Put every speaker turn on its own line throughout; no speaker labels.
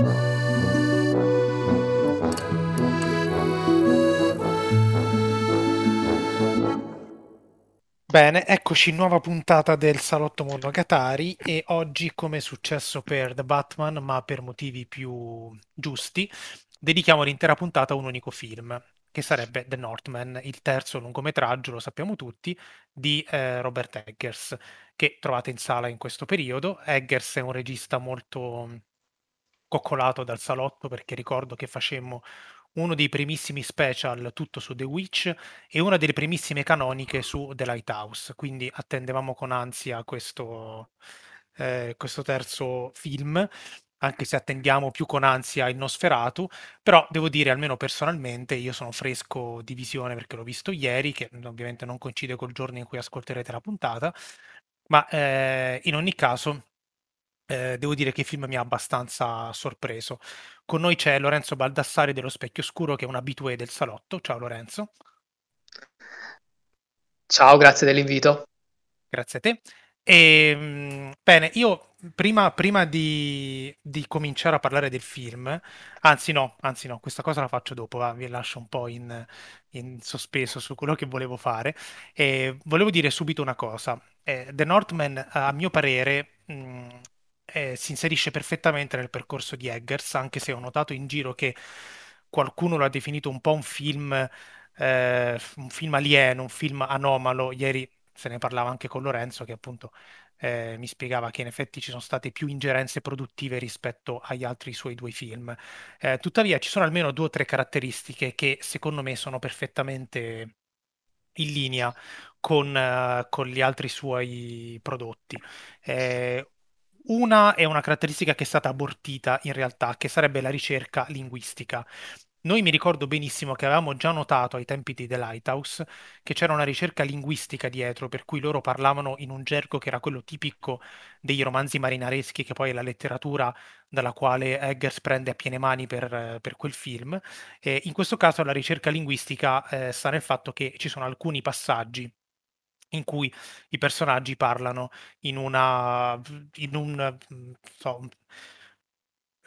Bene, eccoci, nuova puntata del Salotto Monogatari e oggi, come è successo per The Batman, ma per motivi più giusti, dedichiamo l'intera puntata a un unico film, che sarebbe The Northman, il terzo lungometraggio, lo sappiamo tutti, di eh, Robert Eggers, che trovate in sala in questo periodo. Eggers è un regista molto coccolato dal salotto perché ricordo che facemmo uno dei primissimi special tutto su The Witch e una delle primissime canoniche su The Lighthouse, quindi attendevamo con ansia questo, eh, questo terzo film, anche se attendiamo più con ansia il Nosferatu, però devo dire, almeno personalmente, io sono fresco di visione perché l'ho visto ieri, che ovviamente non coincide col giorno in cui ascolterete la puntata, ma eh, in ogni caso eh, devo dire che il film mi ha abbastanza sorpreso. Con noi c'è Lorenzo Baldassari dello Specchio Oscuro, che è un abitué del salotto. Ciao Lorenzo.
Ciao, grazie dell'invito.
Grazie a te. E, ehm, bene, io prima, prima di, di, cominciare a parlare del film, anzi no, anzi no, questa cosa la faccio dopo, va, vi lascio un po' in, in, sospeso su quello che volevo fare. E volevo dire subito una cosa. Eh, The Northman, a mio parere, mh, eh, si inserisce perfettamente nel percorso di Eggers, anche se ho notato in giro che qualcuno lo ha definito un po' un film, eh, un film alieno, un film anomalo. Ieri se ne parlava anche con Lorenzo, che appunto eh, mi spiegava che in effetti ci sono state più ingerenze produttive rispetto agli altri suoi due film. Eh, tuttavia ci sono almeno due o tre caratteristiche che secondo me sono perfettamente in linea con, uh, con gli altri suoi prodotti. Eh, una è una caratteristica che è stata abortita in realtà, che sarebbe la ricerca linguistica. Noi mi ricordo benissimo che avevamo già notato ai tempi di The Lighthouse che c'era una ricerca linguistica dietro, per cui loro parlavano in un gergo che era quello tipico dei romanzi marinareschi, che poi è la letteratura dalla quale Eggers prende a piene mani per, per quel film. E in questo caso la ricerca linguistica eh, sta nel fatto che ci sono alcuni passaggi in cui i personaggi parlano in una in un mm, so,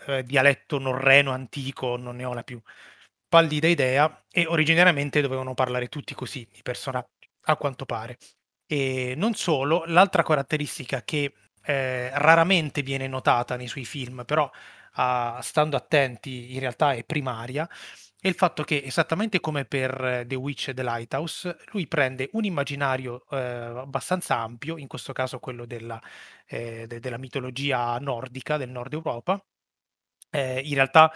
eh, dialetto norreno antico, non ne ho la più pallida idea, e originariamente dovevano parlare tutti così, i personaggi, a quanto pare. E non solo, l'altra caratteristica che eh, raramente viene notata nei suoi film, però ah, stando attenti in realtà è primaria, è il fatto che, esattamente come per The Witch e The Lighthouse, lui prende un immaginario eh, abbastanza ampio, in questo caso quello della, eh, de- della mitologia nordica del nord Europa. Eh, in realtà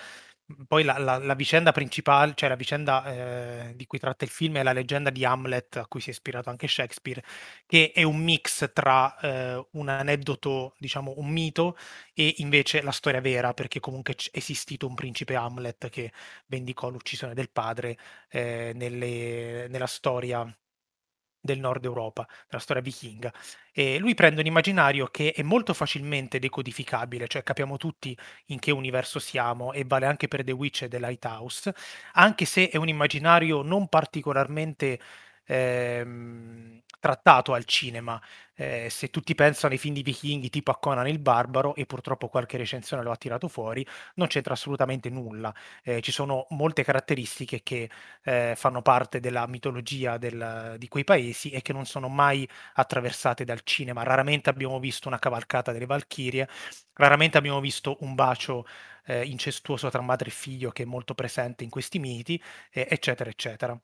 poi la la la vicenda principale cioè la vicenda, ehm, di cui tratta il film è la leggenda di Hamlet, a cui si è ispirato anche Shakespeare, che è un mix tra, ehm, un aneddoto, diciamo un mito, e invece la storia vera, perché comunque è esistito un principe Hamlet che vendicò l'uccisione del padre, ehm, nelle nella storia del nord Europa, della storia vichinga. E lui prende un immaginario che è molto facilmente decodificabile, cioè capiamo tutti in che universo siamo e vale anche per The Witch e The Lighthouse, anche se è un immaginario non particolarmente ehm, trattato al cinema. Eh, se tutti pensano ai film di vichinghi tipo a Conan il Barbaro, e purtroppo qualche recensione lo ha tirato fuori, non c'entra assolutamente nulla. Eh, ci sono molte caratteristiche che eh, fanno parte della mitologia del, di quei paesi e che non sono mai attraversate dal cinema. Raramente abbiamo visto una cavalcata delle Valchirie, raramente abbiamo visto un bacio eh, incestuoso tra madre e figlio che è molto presente in questi miti, eccetera, eccetera.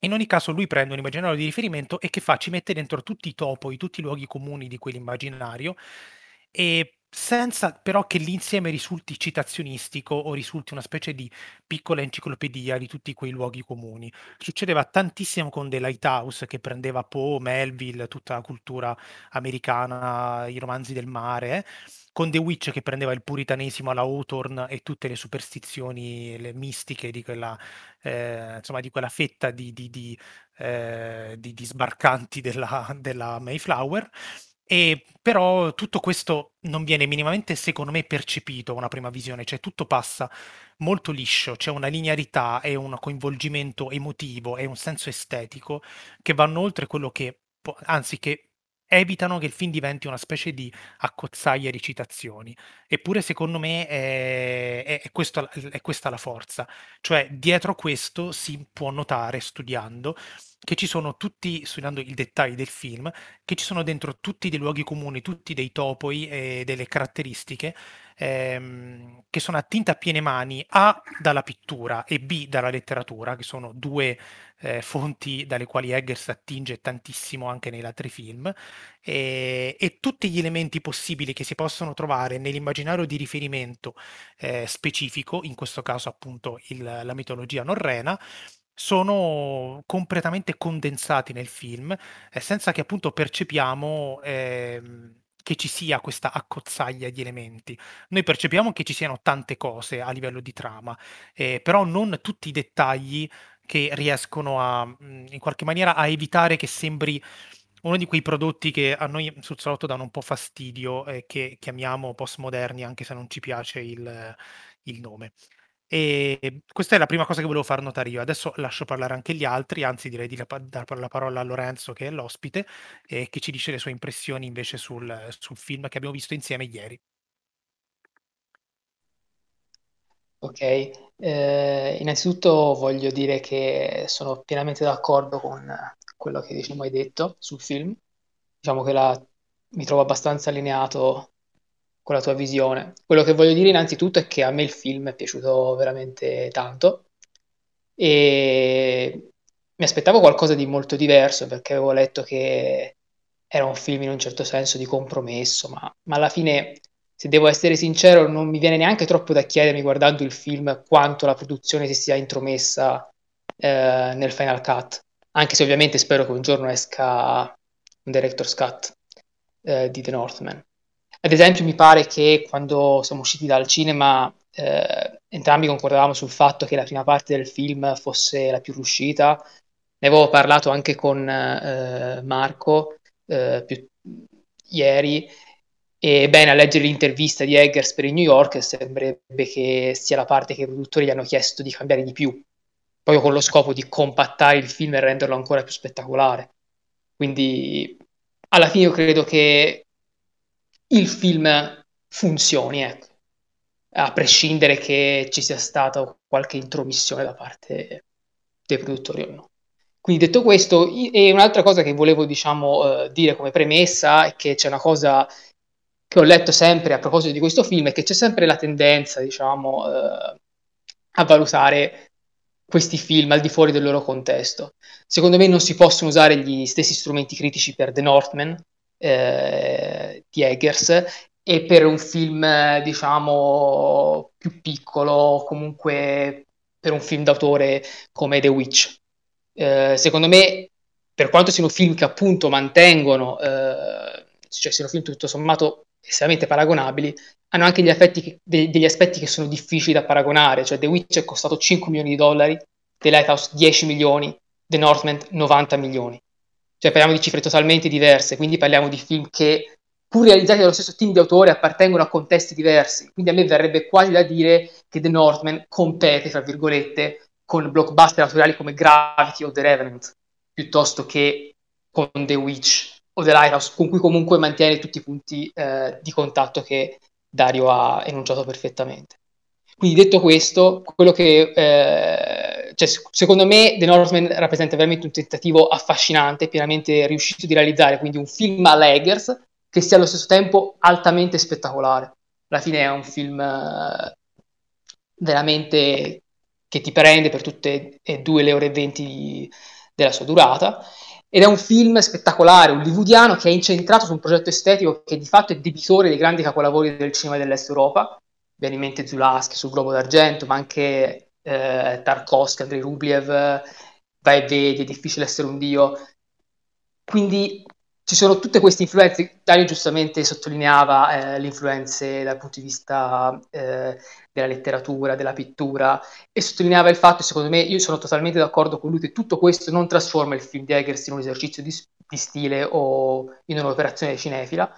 In ogni caso lui prende un immaginario di riferimento e che fa? Ci mette dentro tutti i topoi, tutti i luoghi comuni di quell'immaginario e senza però che l'insieme risulti citazionistico o risulti una specie di piccola enciclopedia di tutti quei luoghi comuni. Succedeva tantissimo con The Lighthouse che prendeva Poe, Melville, tutta la cultura americana, i romanzi del mare, eh? Con The Witch che prendeva il puritanesimo alla Hawthorne e tutte le superstizioni le mistiche di quella, eh, insomma, di quella fetta di, di, di, eh, di sbarcanti della, della Mayflower. E però tutto questo non viene minimamente, secondo me, percepito a una prima visione, cioè tutto passa molto liscio, c'è una linearità e un coinvolgimento emotivo e un senso estetico che vanno oltre quello che, anzi che evitano che il film diventi una specie di accozzaglia di citazioni. Eppure secondo me è, è, è, questo, è questa la forza. Cioè dietro questo si può notare, studiando, che ci sono tutti, studiando i dettagli del film, che ci sono dentro tutti dei luoghi comuni, tutti dei topoi e delle caratteristiche ehm, che sono attinte a piene mani A dalla pittura e B dalla letteratura, che sono due eh, fonti dalle quali Eggers attinge tantissimo anche nei altri film, e, e, tutti gli elementi possibili che si possono trovare nell'immaginario di riferimento eh, specifico, in questo caso appunto il, la mitologia norrena, sono completamente condensati nel film, eh, senza che appunto percepiamo eh, che ci sia questa accozzaglia di elementi. Noi percepiamo che ci siano tante cose a livello di trama, eh, però non tutti i dettagli che riescono a, mhmm, in qualche maniera, a evitare che sembri uno di quei prodotti che a noi sul salotto danno un po' fastidio e che chiamiamo postmoderni, anche se non ci piace il, il nome. E questa è la prima cosa che volevo far notare io. Adesso lascio parlare anche gli altri, anzi direi di dare la parola a Lorenzo che è l'ospite e che ci dice le sue impressioni invece sul, sul film che abbiamo visto insieme ieri.
Ok, eh, innanzitutto voglio dire che sono pienamente d'accordo con quello che diciamo, hai detto sul film. Diciamo che la, mi trovo abbastanza allineato con la tua visione. Quello che voglio dire innanzitutto è che a me il film è piaciuto veramente tanto e mi aspettavo qualcosa di molto diverso perché avevo letto che era un film in un certo senso di compromesso, ma, ma alla fine, se devo essere sincero, non mi viene neanche troppo da chiedermi guardando il film quanto la produzione si sia intromessa eh, nel Final Cut, anche se ovviamente spero che un giorno esca un director's cut eh, di The Northman. Ad esempio, mi pare che quando siamo usciti dal cinema, eh, entrambi concordavamo sul fatto che la prima parte del film fosse la più riuscita. Ne avevo parlato anche con eh, Marco eh, più, ieri. E bene, a leggere l'intervista di Eggers per il New York sembrerebbe che sia la parte che i produttori gli hanno chiesto di cambiare di più, proprio con lo scopo di compattare il film e renderlo ancora più spettacolare. Quindi alla fine io credo che il film funzioni, ecco. a prescindere che ci sia stata qualche intromissione da parte dei produttori o no. Quindi detto questo, e un'altra cosa che volevo diciamo, eh, dire come premessa è che c'è una cosa che ho letto sempre a proposito di questo film, è che c'è sempre la tendenza diciamo, eh, a valutare questi film al di fuori del loro contesto. Secondo me non si possono usare gli stessi strumenti critici per The Northman, eh, di Eggers e per un film diciamo più piccolo comunque per un film d'autore come The Witch. Eh, secondo me per quanto siano film che appunto mantengono eh, cioè siano film tutto sommato estremamente paragonabili hanno anche che, de- degli aspetti che sono difficili da paragonare. Cioè The Witch è costato 5 milioni di dollari The Lighthouse 10 milioni The Northman 90 milioni cioè parliamo di cifre totalmente diverse, quindi parliamo di film che, pur realizzati dallo stesso team di autori, appartengono a contesti diversi. Quindi a me verrebbe quasi da dire che The Northman compete, tra virgolette, con blockbuster autoriali come Gravity o The Revenant, piuttosto che con The Witch o The Lighthouse, con cui comunque mantiene tutti i punti eh, di contatto che Dario ha enunciato perfettamente. Quindi detto questo, quello che eh, cioè, secondo me The Northman rappresenta veramente un tentativo affascinante, pienamente riuscito di realizzare, quindi un film a Laggers che sia allo stesso tempo altamente spettacolare. Alla fine è un film uh, veramente che ti prende per tutte e due le ore e venti della sua durata. Ed è un film spettacolare, hollywoodiano, che è incentrato su un progetto estetico che di fatto è debitore dei grandi capolavori del cinema dell'Est Europa. Viene in Zulaschi sul Globo d'Argento, ma anche eh, Tarkovsky, Andrei Rubliev, vai e vedi, è difficile essere un dio. Quindi ci sono tutte queste influenze. Dario giustamente sottolineava eh, le influenze dal punto di vista eh, della letteratura, della pittura e sottolineava il fatto, secondo me, io sono totalmente d'accordo con lui, che tutto questo non trasforma il film di Eggers in un esercizio di, di stile o in un'operazione cinefila.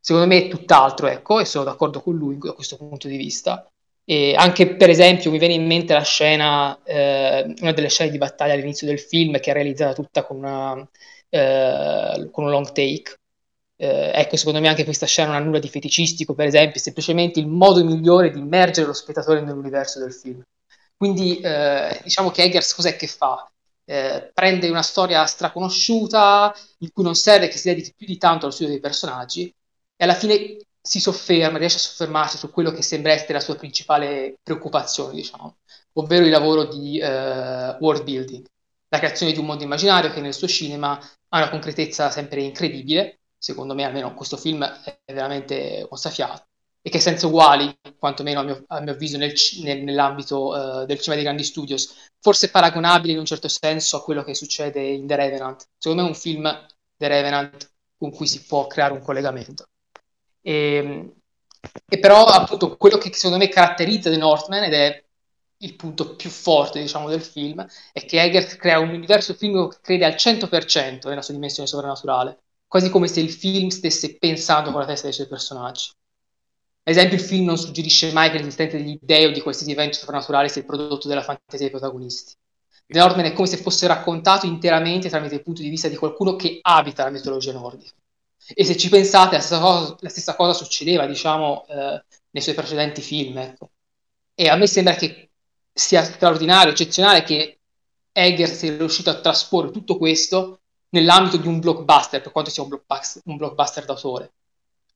Secondo me è tutt'altro, ecco, e sono d'accordo con lui da questo punto di vista. E anche per esempio mi viene in mente la scena, eh, una delle scene di battaglia all'inizio del film che è realizzata tutta con, una, eh, con un long take, Eh, ecco, secondo me anche questa scena non ha nulla di feticistico, per esempio, è semplicemente il modo migliore di immergere lo spettatore nell'universo del film. Quindi eh, diciamo che Eggers cos'è che fa? Eh, prende una storia straconosciuta in cui non serve che si dedichi più di tanto allo studio dei personaggi e alla fine si sofferma, riesce a soffermarsi su quello che sembra essere la sua principale preoccupazione, diciamo, ovvero il lavoro di eh, world building, la creazione di un mondo immaginario che nel suo cinema ha una concretezza sempre incredibile, secondo me almeno questo film è veramente mozzafiato, e che senza uguali, quantomeno a mio, a mio avviso, nel, nel, nell'ambito uh, del cinema dei grandi studios, forse paragonabile in un certo senso a quello che succede in The Revenant. Secondo me è un film, The Revenant, con cui si può creare un collegamento. E, ehm, e però appunto quello che secondo me caratterizza The Northman ed è il punto più forte diciamo del film è che Eggers crea un universo film che crede al 100% nella sua dimensione sovrannaturale quasi come se il film stesse pensando con la testa dei suoi personaggi. Ad esempio il film non suggerisce mai che l'esistenza degli dei o di qualsiasi evento sovrannaturale sia il prodotto della fantasia dei protagonisti. The Northman è come se fosse raccontato interamente tramite il punto di vista di qualcuno che abita la mitologia nordica e se ci pensate, la stessa cosa, la stessa cosa succedeva, diciamo, eh, nei suoi precedenti film. Ecco. E a me sembra che sia straordinario, eccezionale che Eggers sia riuscito a trasporre tutto questo nell'ambito di un blockbuster, per quanto sia un blockbuster, un blockbuster d'autore.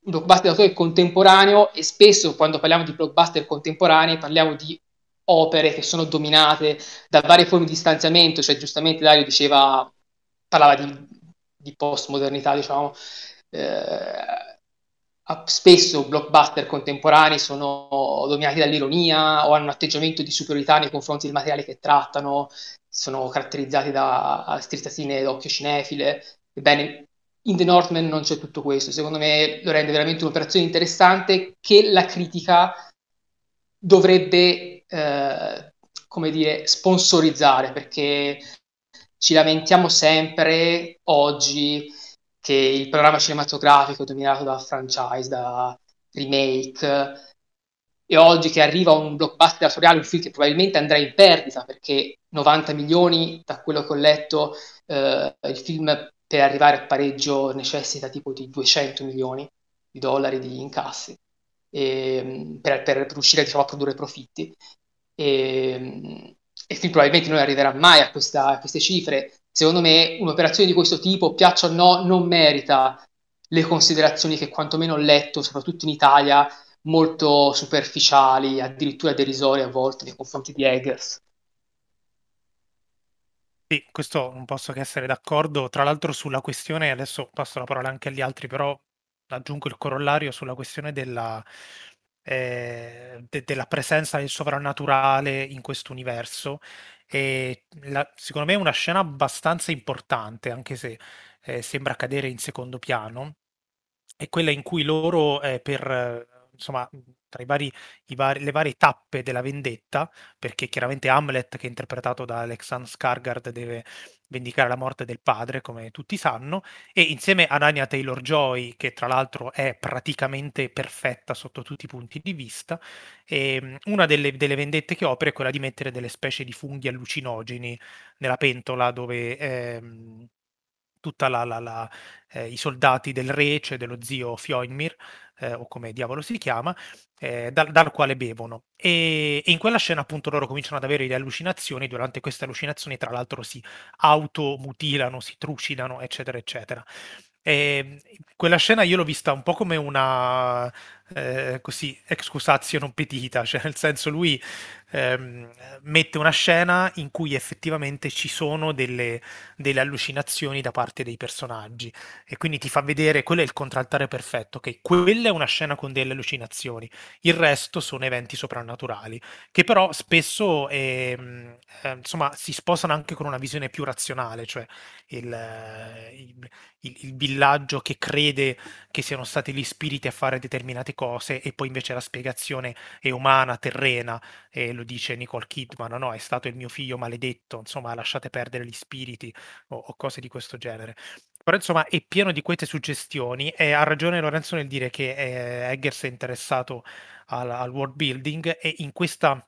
Un blockbuster d'autore contemporaneo e spesso quando parliamo di blockbuster contemporanei parliamo di opere che sono dominate da varie forme di stanziamento, cioè giustamente Dario diceva, parlava di, di postmodernità, diciamo, spesso blockbuster contemporanei sono dominati dall'ironia o hanno un atteggiamento di superiorità nei confronti del materiale che trattano, sono caratterizzati da strizzazzine d'occhio cinefile. Ebbene, in The Northman non c'è tutto questo. Secondo me lo rende veramente un'operazione interessante che la critica dovrebbe, eh, come dire, sponsorizzare perché ci lamentiamo sempre oggi che il panorama cinematografico dominato da franchise, da remake, e oggi che arriva un blockbuster autoriale, un film che probabilmente andrà in perdita perché 90 milioni, da quello che ho letto, eh, il film per arrivare al pareggio necessita tipo di 200 milioni di dollari di incassi e, per, per, riuscire diciamo, a produrre profitti. E, e il film probabilmente non arriverà mai a, questa, a queste cifre secondo me un'operazione di questo tipo, piaccia o no, non merita le considerazioni che quantomeno ho letto, soprattutto in Italia, molto superficiali, addirittura derisorie a volte nei confronti di Eggers.
Sì, questo non posso che essere d'accordo. Tra l'altro sulla questione, adesso passo la parola anche agli altri, però aggiungo il corollario sulla questione della, eh, de- della presenza del sovrannaturale in questo universo e la- secondo me è una scena abbastanza importante, anche se eh, sembra cadere in secondo piano, è quella in cui loro, eh, per, insomma, tra i vari, vari, le varie tappe della vendetta, perché chiaramente Hamlet, che è interpretato da Alexander Skargard, deve vendicare la morte del padre, come tutti sanno, e insieme a Anya Taylor-Joy, che tra l'altro è praticamente perfetta sotto tutti i punti di vista, e una delle, delle vendette che opera è quella di mettere delle specie di funghi allucinogeni nella pentola dove... Ehm, la eh, i soldati del re, cioè dello zio Fioimir, eh, o come diavolo si chiama, eh, dal, dal, quale bevono. E, e, in quella scena appunto loro cominciano ad avere delle allucinazioni, durante queste allucinazioni tra l'altro si automutilano, si trucidano, eccetera, eccetera. E quella scena io l'ho vista un po' come una eh, così excusatio non petita, cioè nel senso lui ehm, mette una scena in cui effettivamente ci sono delle, delle, allucinazioni da parte dei personaggi e quindi ti fa vedere, quello è il contraltare perfetto, ok? Quella è una scena con delle allucinazioni, il resto sono eventi soprannaturali, che però spesso eh, eh, insomma si sposano anche con una visione più razionale, cioè il, il, il villaggio che crede che siano stati gli spiriti a fare determinate cose e poi invece la spiegazione è umana, terrena, e lo dice Nicole Kidman, no, è stato il mio figlio maledetto, insomma, lasciate perdere gli spiriti o, o cose di questo genere. Però insomma è pieno di queste suggestioni e ha ragione Lorenzo nel dire che eh, Eggers è interessato al, al world building e in questa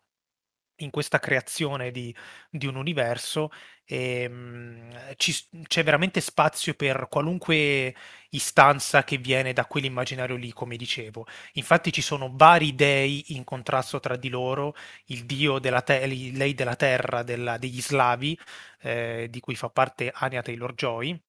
in questa creazione di, di un universo ehm, ci, c'è veramente spazio per qualunque istanza che viene da quell'immaginario lì, come dicevo. Infatti ci sono vari dei in contrasto tra di loro, il dio della te- lei della terra della- degli slavi, eh, di cui fa parte Anya Taylor-Joy,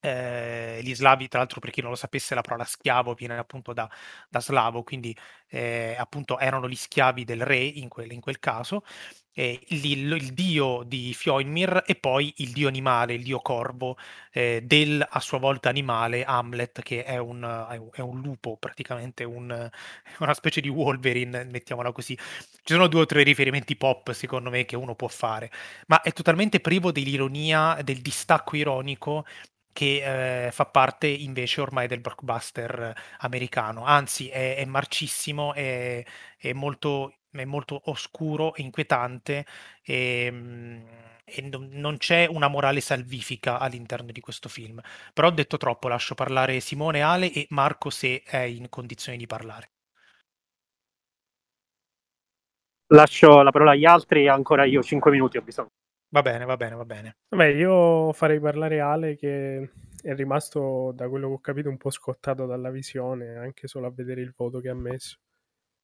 eh, gli slavi, tra l'altro, per chi non lo sapesse, la parola schiavo viene appunto da, da slavo, quindi eh, appunto erano gli schiavi del re in quel, in quel caso. Eh, il, il, dio di Fjoimir e poi il dio animale, il dio corvo eh, del a sua volta animale Hamlet, che è un, è un lupo, praticamente un, una specie di Wolverine, mettiamola così. Ci sono due o tre riferimenti pop, secondo me, che uno può fare, ma è totalmente privo dell'ironia, del distacco ironico che eh, fa parte invece ormai del blockbuster americano, anzi è, è marcissimo, è, è, molto, è, molto, oscuro, e inquietante e, ehm, e non, non c'è una morale salvifica all'interno di questo film. Però ho detto troppo, lascio parlare Simone, Ale e Marco se è in condizioni di parlare.
Lascio la parola agli altri, ancora io 5 minuti ho bisogno.
Va bene, va bene, va bene.
Beh, io farei parlare Ale che è rimasto, da quello che ho capito, un po' scottato dalla visione, anche solo a vedere il voto che ha messo.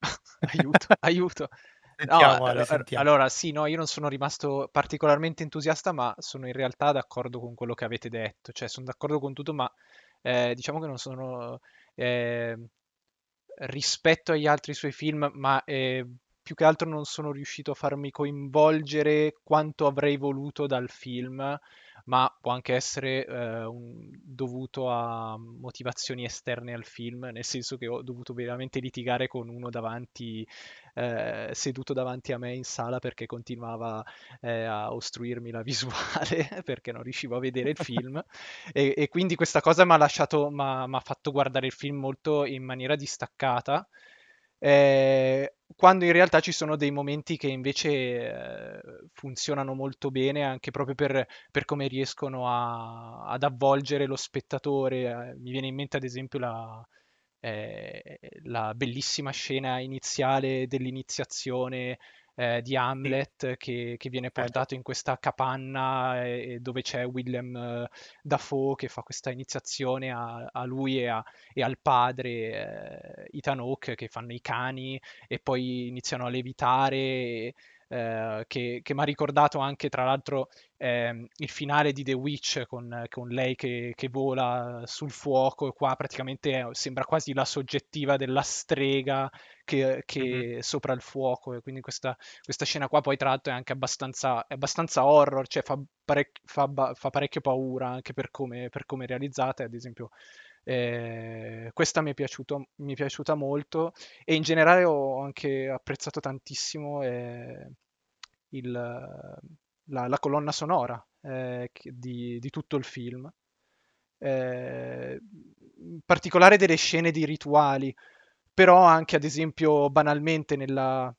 aiuto, aiuto.
Sentiamo,
no,
Ale,
allora, allora, sì, no, io non sono rimasto particolarmente entusiasta, ma sono in realtà d'accordo con quello che avete detto. Cioè, sono d'accordo con tutto, ma eh, diciamo che non sono... Eh, rispetto agli altri suoi film, ma eh, più che altro non sono riuscito a farmi coinvolgere quanto avrei voluto dal film, ma può anche essere eh, un, dovuto a motivazioni esterne al film, nel senso che ho dovuto veramente litigare con uno davanti, eh, seduto davanti a me in sala perché continuava eh, a ostruirmi la visuale perché non riuscivo a vedere il film. E, e quindi questa cosa mi ha lasciato, mi ha fatto guardare il film molto in maniera distaccata. Eh, quando in realtà ci sono dei momenti che invece eh, funzionano molto bene anche proprio per, per come riescono a, ad avvolgere lo spettatore. mi viene in mente ad esempio la, eh, la bellissima scena iniziale dell'iniziazione eh, di Hamlet che, che, viene portato in questa capanna eh, dove c'è Willem eh, Dafoe che fa questa iniziazione a, a lui e, a, e, al padre eh, Ethan Hawke che fanno i cani e poi iniziano a levitare eh, che, che mi ha ricordato anche tra l'altro eh, il finale di The Witch con, con lei che, che, vola sul fuoco e qua praticamente sembra quasi la soggettiva della strega che, che mm-hmm. sopra il fuoco e quindi questa, questa, scena qua poi tra l'altro è anche abbastanza, è abbastanza horror, cioè fa, parec- fa, fa, parecchio paura anche per come, per come è realizzata, ad esempio eh, questa mi è, piaciuto, mi è, piaciuta molto e in generale ho anche apprezzato tantissimo eh, il, la, la, colonna sonora eh, di, di, tutto il film. Eh, in particolare delle scene di rituali, però anche ad esempio banalmente nella,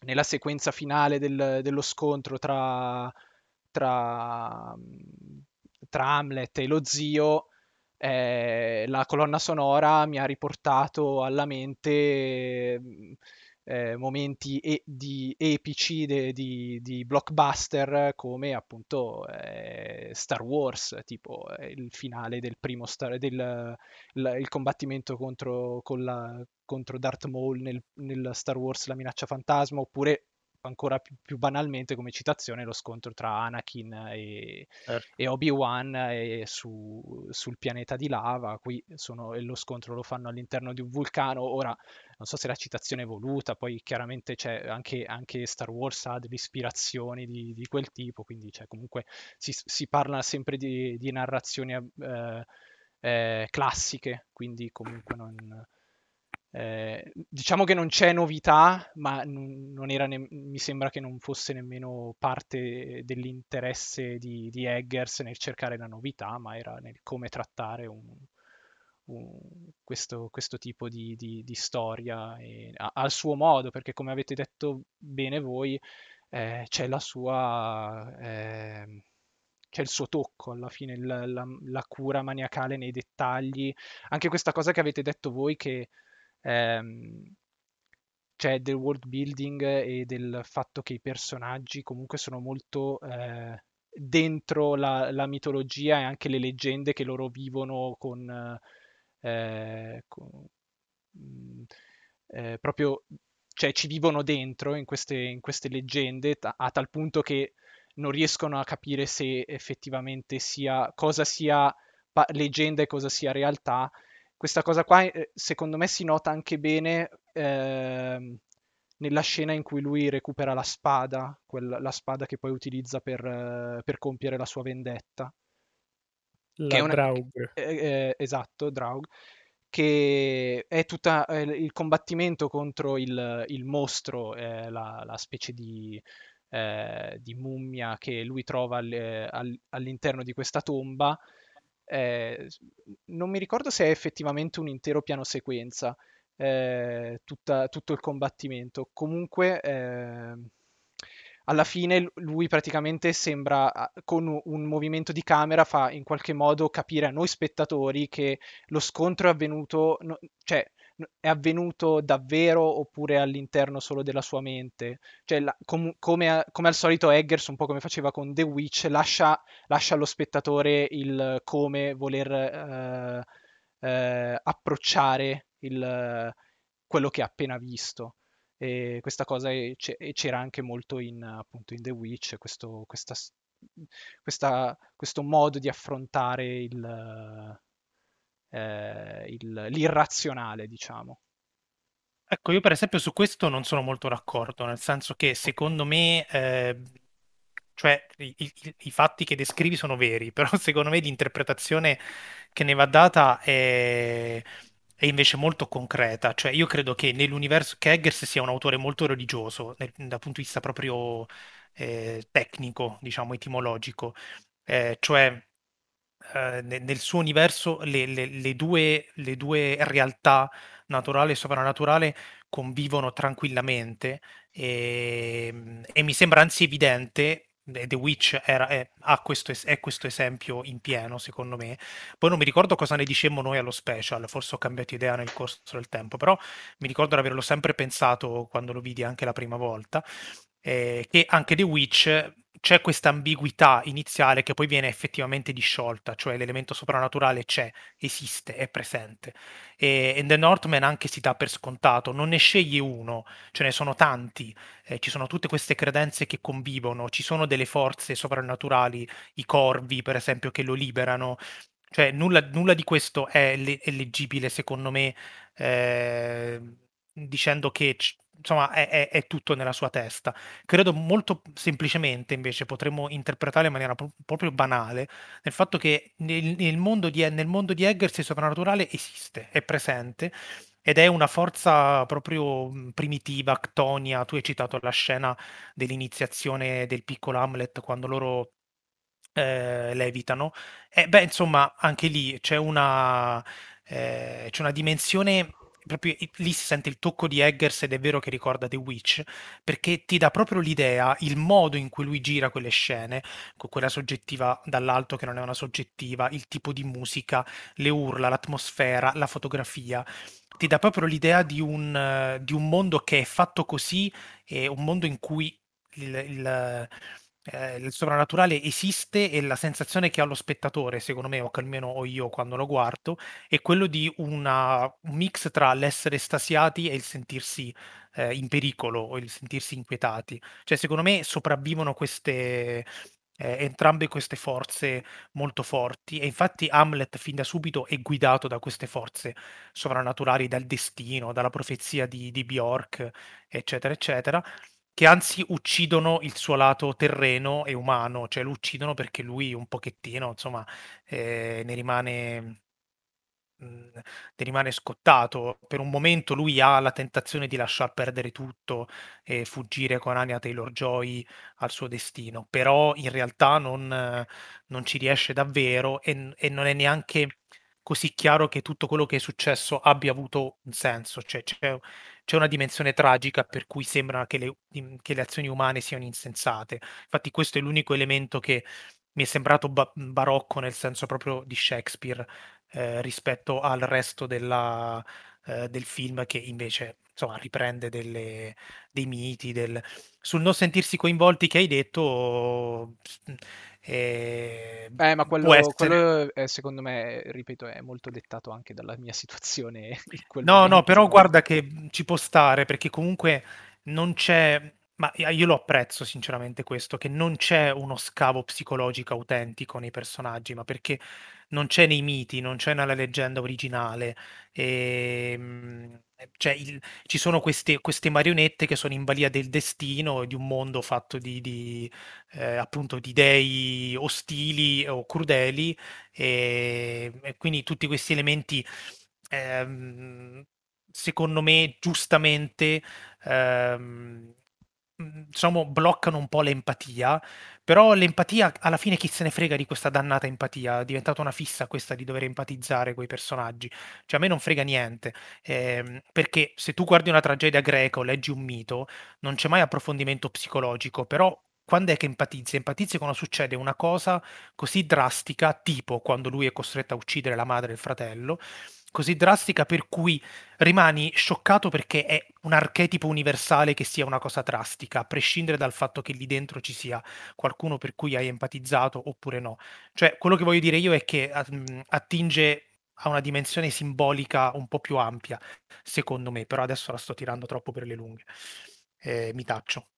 nella sequenza finale del, dello scontro tra, tra, tra Hamlet e lo zio, eh, la colonna sonora mi ha riportato alla mente eh, momenti e- di epici de- di-, di, blockbuster come appunto eh, Star Wars, tipo eh, il finale del primo Star- del il, il combattimento contro, la, contro Darth Maul nel, nel Star Wars La minaccia fantasma, oppure ancora più, più, banalmente come citazione lo scontro tra Anakin e, certo. e Obi-Wan e su, sul pianeta di lava. Qui sono, lo scontro lo fanno all'interno di un vulcano. Ora non so se la citazione è voluta, poi chiaramente c'è anche, anche Star Wars ha delle ispirazioni di, di quel tipo, quindi cioè, comunque si, si, parla sempre di, di narrazioni eh, eh, classiche, quindi comunque non eh, diciamo che non c'è novità, ma ne- mi sembra che non fosse nemmeno parte dell'interesse di, di, Eggers nel cercare la novità, ma era nel come trattare un, un, questo, questo, tipo di, di, di storia a, al suo modo, perché come avete detto bene voi, eh, c'è la sua... Eh, c'è il suo tocco alla fine, la, la, la cura maniacale nei dettagli, anche questa cosa che avete detto voi che ehm, cioè del world building e del fatto che i personaggi comunque sono molto eh, dentro la, la, mitologia e anche le leggende che loro vivono con, eh, con mm, eh, proprio cioè ci vivono dentro in queste, in queste leggende a, a tal punto che non riescono a capire se effettivamente sia cosa sia pa- leggenda e cosa sia realtà. Questa cosa qua, eh, secondo me, si nota anche bene eh, nella scena in cui lui recupera la spada, quella, la spada che poi utilizza per, eh, per compiere la sua vendetta.
La che è una, Draug.
Eh, eh, esatto, Draug. Che è tutto eh, il combattimento contro il, il mostro, la, la, specie di, di, mummia che lui trova all, all'interno di questa tomba eh, non mi ricordo se è effettivamente un intero piano sequenza, eh, tutta, tutto il combattimento. Comunque, eh, alla fine lui praticamente sembra, con un movimento di camera, fa in qualche modo capire a noi spettatori che lo scontro è avvenuto, no, cioè è avvenuto davvero oppure all'interno solo della sua mente. Cioè, la, com, come, come, al solito Eggers, un po' come faceva con The Witch, lascia, lascia allo spettatore il come voler eh, eh, approcciare il, quello che ha appena visto. E questa cosa è, c'era anche molto in, appunto, in The Witch, questo, questa, questa, questo modo di affrontare il, eh, il, l'irrazionale, diciamo.
Ecco, io per esempio su questo non sono molto d'accordo, nel senso che secondo me, eh, cioè i, i, i, fatti che descrivi sono veri, però secondo me l'interpretazione che ne va data è, è invece molto concreta. Cioè io credo che nell'universo, che Eggers sia un autore molto religioso, nel, dal punto di vista proprio eh, tecnico, diciamo, etimologico, eh, cioè eh, nel suo universo le, le, le, due, le due realtà, naturale e soprannaturale, convivono tranquillamente e, ehm, e mi sembra anzi evidente The Witch era, è, questo, è, questo, esempio in pieno, secondo me. Poi non mi ricordo cosa ne dicemmo noi allo special, forse ho cambiato idea nel corso del tempo, però mi ricordo di averlo sempre pensato quando lo vidi anche la prima volta, eh, che anche The Witch c'è questa ambiguità iniziale che poi viene effettivamente disciolta, cioè l'elemento soprannaturale c'è, esiste, è presente. E in The Northman anche si dà per scontato, non ne sceglie uno, ce ne sono tanti, eh, ci sono tutte queste credenze che convivono, ci sono delle forze soprannaturali, i corvi per esempio, che lo liberano. Cioè nulla, nulla di questo è, le- è leggibile secondo me eh, dicendo che insomma è, è, è, tutto nella sua testa. Credo molto semplicemente invece potremmo interpretare in maniera pro- proprio banale nel fatto che nel, nel, mondo di, nel mondo di Eggers il soprannaturale esiste, è presente ed è una forza proprio primitiva, ctonia. Tu hai citato la scena dell'iniziazione del piccolo Hamlet quando loro eh, levitano. E beh, insomma, anche lì c'è una, eh, c'è una dimensione proprio lì si sente il tocco di Eggers ed è vero che ricorda The Witch, perché ti dà proprio l'idea, il modo in cui lui gira quelle scene, con quella soggettiva dall'alto che non è una soggettiva, il tipo di musica, le urla, l'atmosfera, la fotografia, ti dà proprio l'idea di un, di un mondo che è fatto così, è un mondo in cui il, il eh, il soprannaturale esiste e la sensazione che ha lo spettatore, secondo me, o che almeno ho io quando lo guardo, è quello di una, un mix tra l'essere estasiati e il sentirsi eh, in pericolo o il sentirsi inquietati. Cioè, secondo me sopravvivono queste, eh, entrambe queste forze molto forti e infatti Hamlet fin da subito è guidato da queste forze sovrannaturali, dal destino, dalla profezia di, di Bjork, eccetera, eccetera che anzi uccidono il suo lato terreno e umano, cioè lo uccidono perché lui un pochettino, insomma, eh, ne rimane ne rimane scottato. Per un momento lui ha la tentazione di lasciar perdere tutto e fuggire con Anya Taylor-Joy al suo destino, però in realtà non, non ci riesce davvero e, e non è neanche così chiaro che tutto quello che è successo abbia avuto un senso, cioè c'è, c'è una dimensione tragica per cui sembra che le, che le, azioni umane siano insensate. Infatti questo è l'unico elemento che mi è sembrato ba- barocco nel senso proprio di Shakespeare eh, rispetto al resto della, eh, del film che invece insomma, riprende delle, dei miti, del, sul non sentirsi coinvolti che hai detto...
Eh, eh ma quello, essere... quello è, secondo me, ripeto, è molto dettato anche dalla mia situazione.
no, momento. no, però guarda che ci può stare perché comunque non c'è ma io lo apprezzo sinceramente questo, che non c'è uno scavo psicologico autentico nei personaggi, ma perché non c'è nei miti, non c'è nella leggenda originale. E, cioè, il, ci sono queste, queste, marionette che sono in balia del destino di un mondo fatto di, di eh, appunto di dei ostili o crudeli, e, e quindi tutti questi elementi. Ehm, secondo me, giustamente, ehm, diciamo, bloccano un po' l'empatia, però l'empatia alla fine chi se ne frega di questa dannata empatia, è diventata una fissa questa di dover empatizzare coi personaggi, cioè a me non frega niente, ehm, perché se tu guardi una tragedia greca o leggi un mito, non c'è mai approfondimento psicologico, però quando è che empatizzi? Empatizzi quando succede una cosa così drastica, tipo quando lui è costretto a uccidere la madre e il fratello, così drastica per cui rimani scioccato perché è un archetipo universale che sia una cosa drastica, a prescindere dal fatto che lì dentro ci sia qualcuno per cui hai empatizzato oppure no. Cioè, quello che voglio dire io è che attinge a una dimensione simbolica un po' più ampia, secondo me, però adesso la sto tirando troppo per le lunghe. Eh, mi taccio.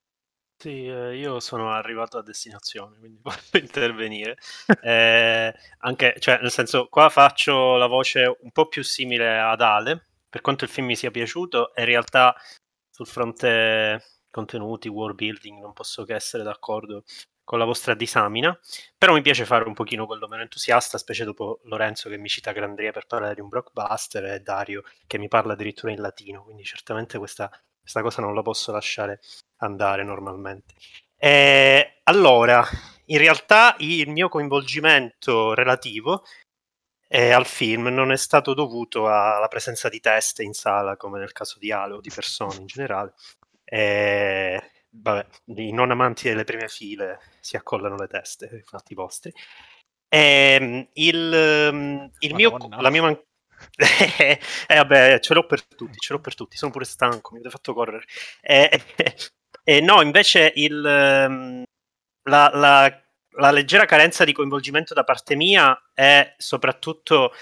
Sì, eh, io sono arrivato a destinazione, quindi posso intervenire. Eh, anche, cioè, nel senso, qua faccio la voce un po' più simile ad Ale, per quanto il film mi sia piaciuto, in realtà sul fronte contenuti, world building, non posso che essere d'accordo con la vostra disamina, però mi piace fare un pochino quello meno entusiasta, specie dopo Lorenzo che mi cita Grandria per parlare di un blockbuster e Dario che mi parla addirittura in latino, quindi certamente questa, questa cosa non la posso lasciare andare normalmente. E, allora, in realtà il mio coinvolgimento relativo eh, al film non è stato dovuto alla presenza di teste in sala, come nel caso di Ale o di persone in generale. Eh, vabbè, i non amanti delle prime file si accollano le teste, i fatti vostri. Eh, il, mm, il mio, la mia man- eh, vabbè, ce l'ho per tutti, ce l'ho per tutti, sono pure stanco, mi avete fatto correre. Eh, eh, no, invece il, ehm, la, la, la, leggera carenza di coinvolgimento da parte mia è soprattutto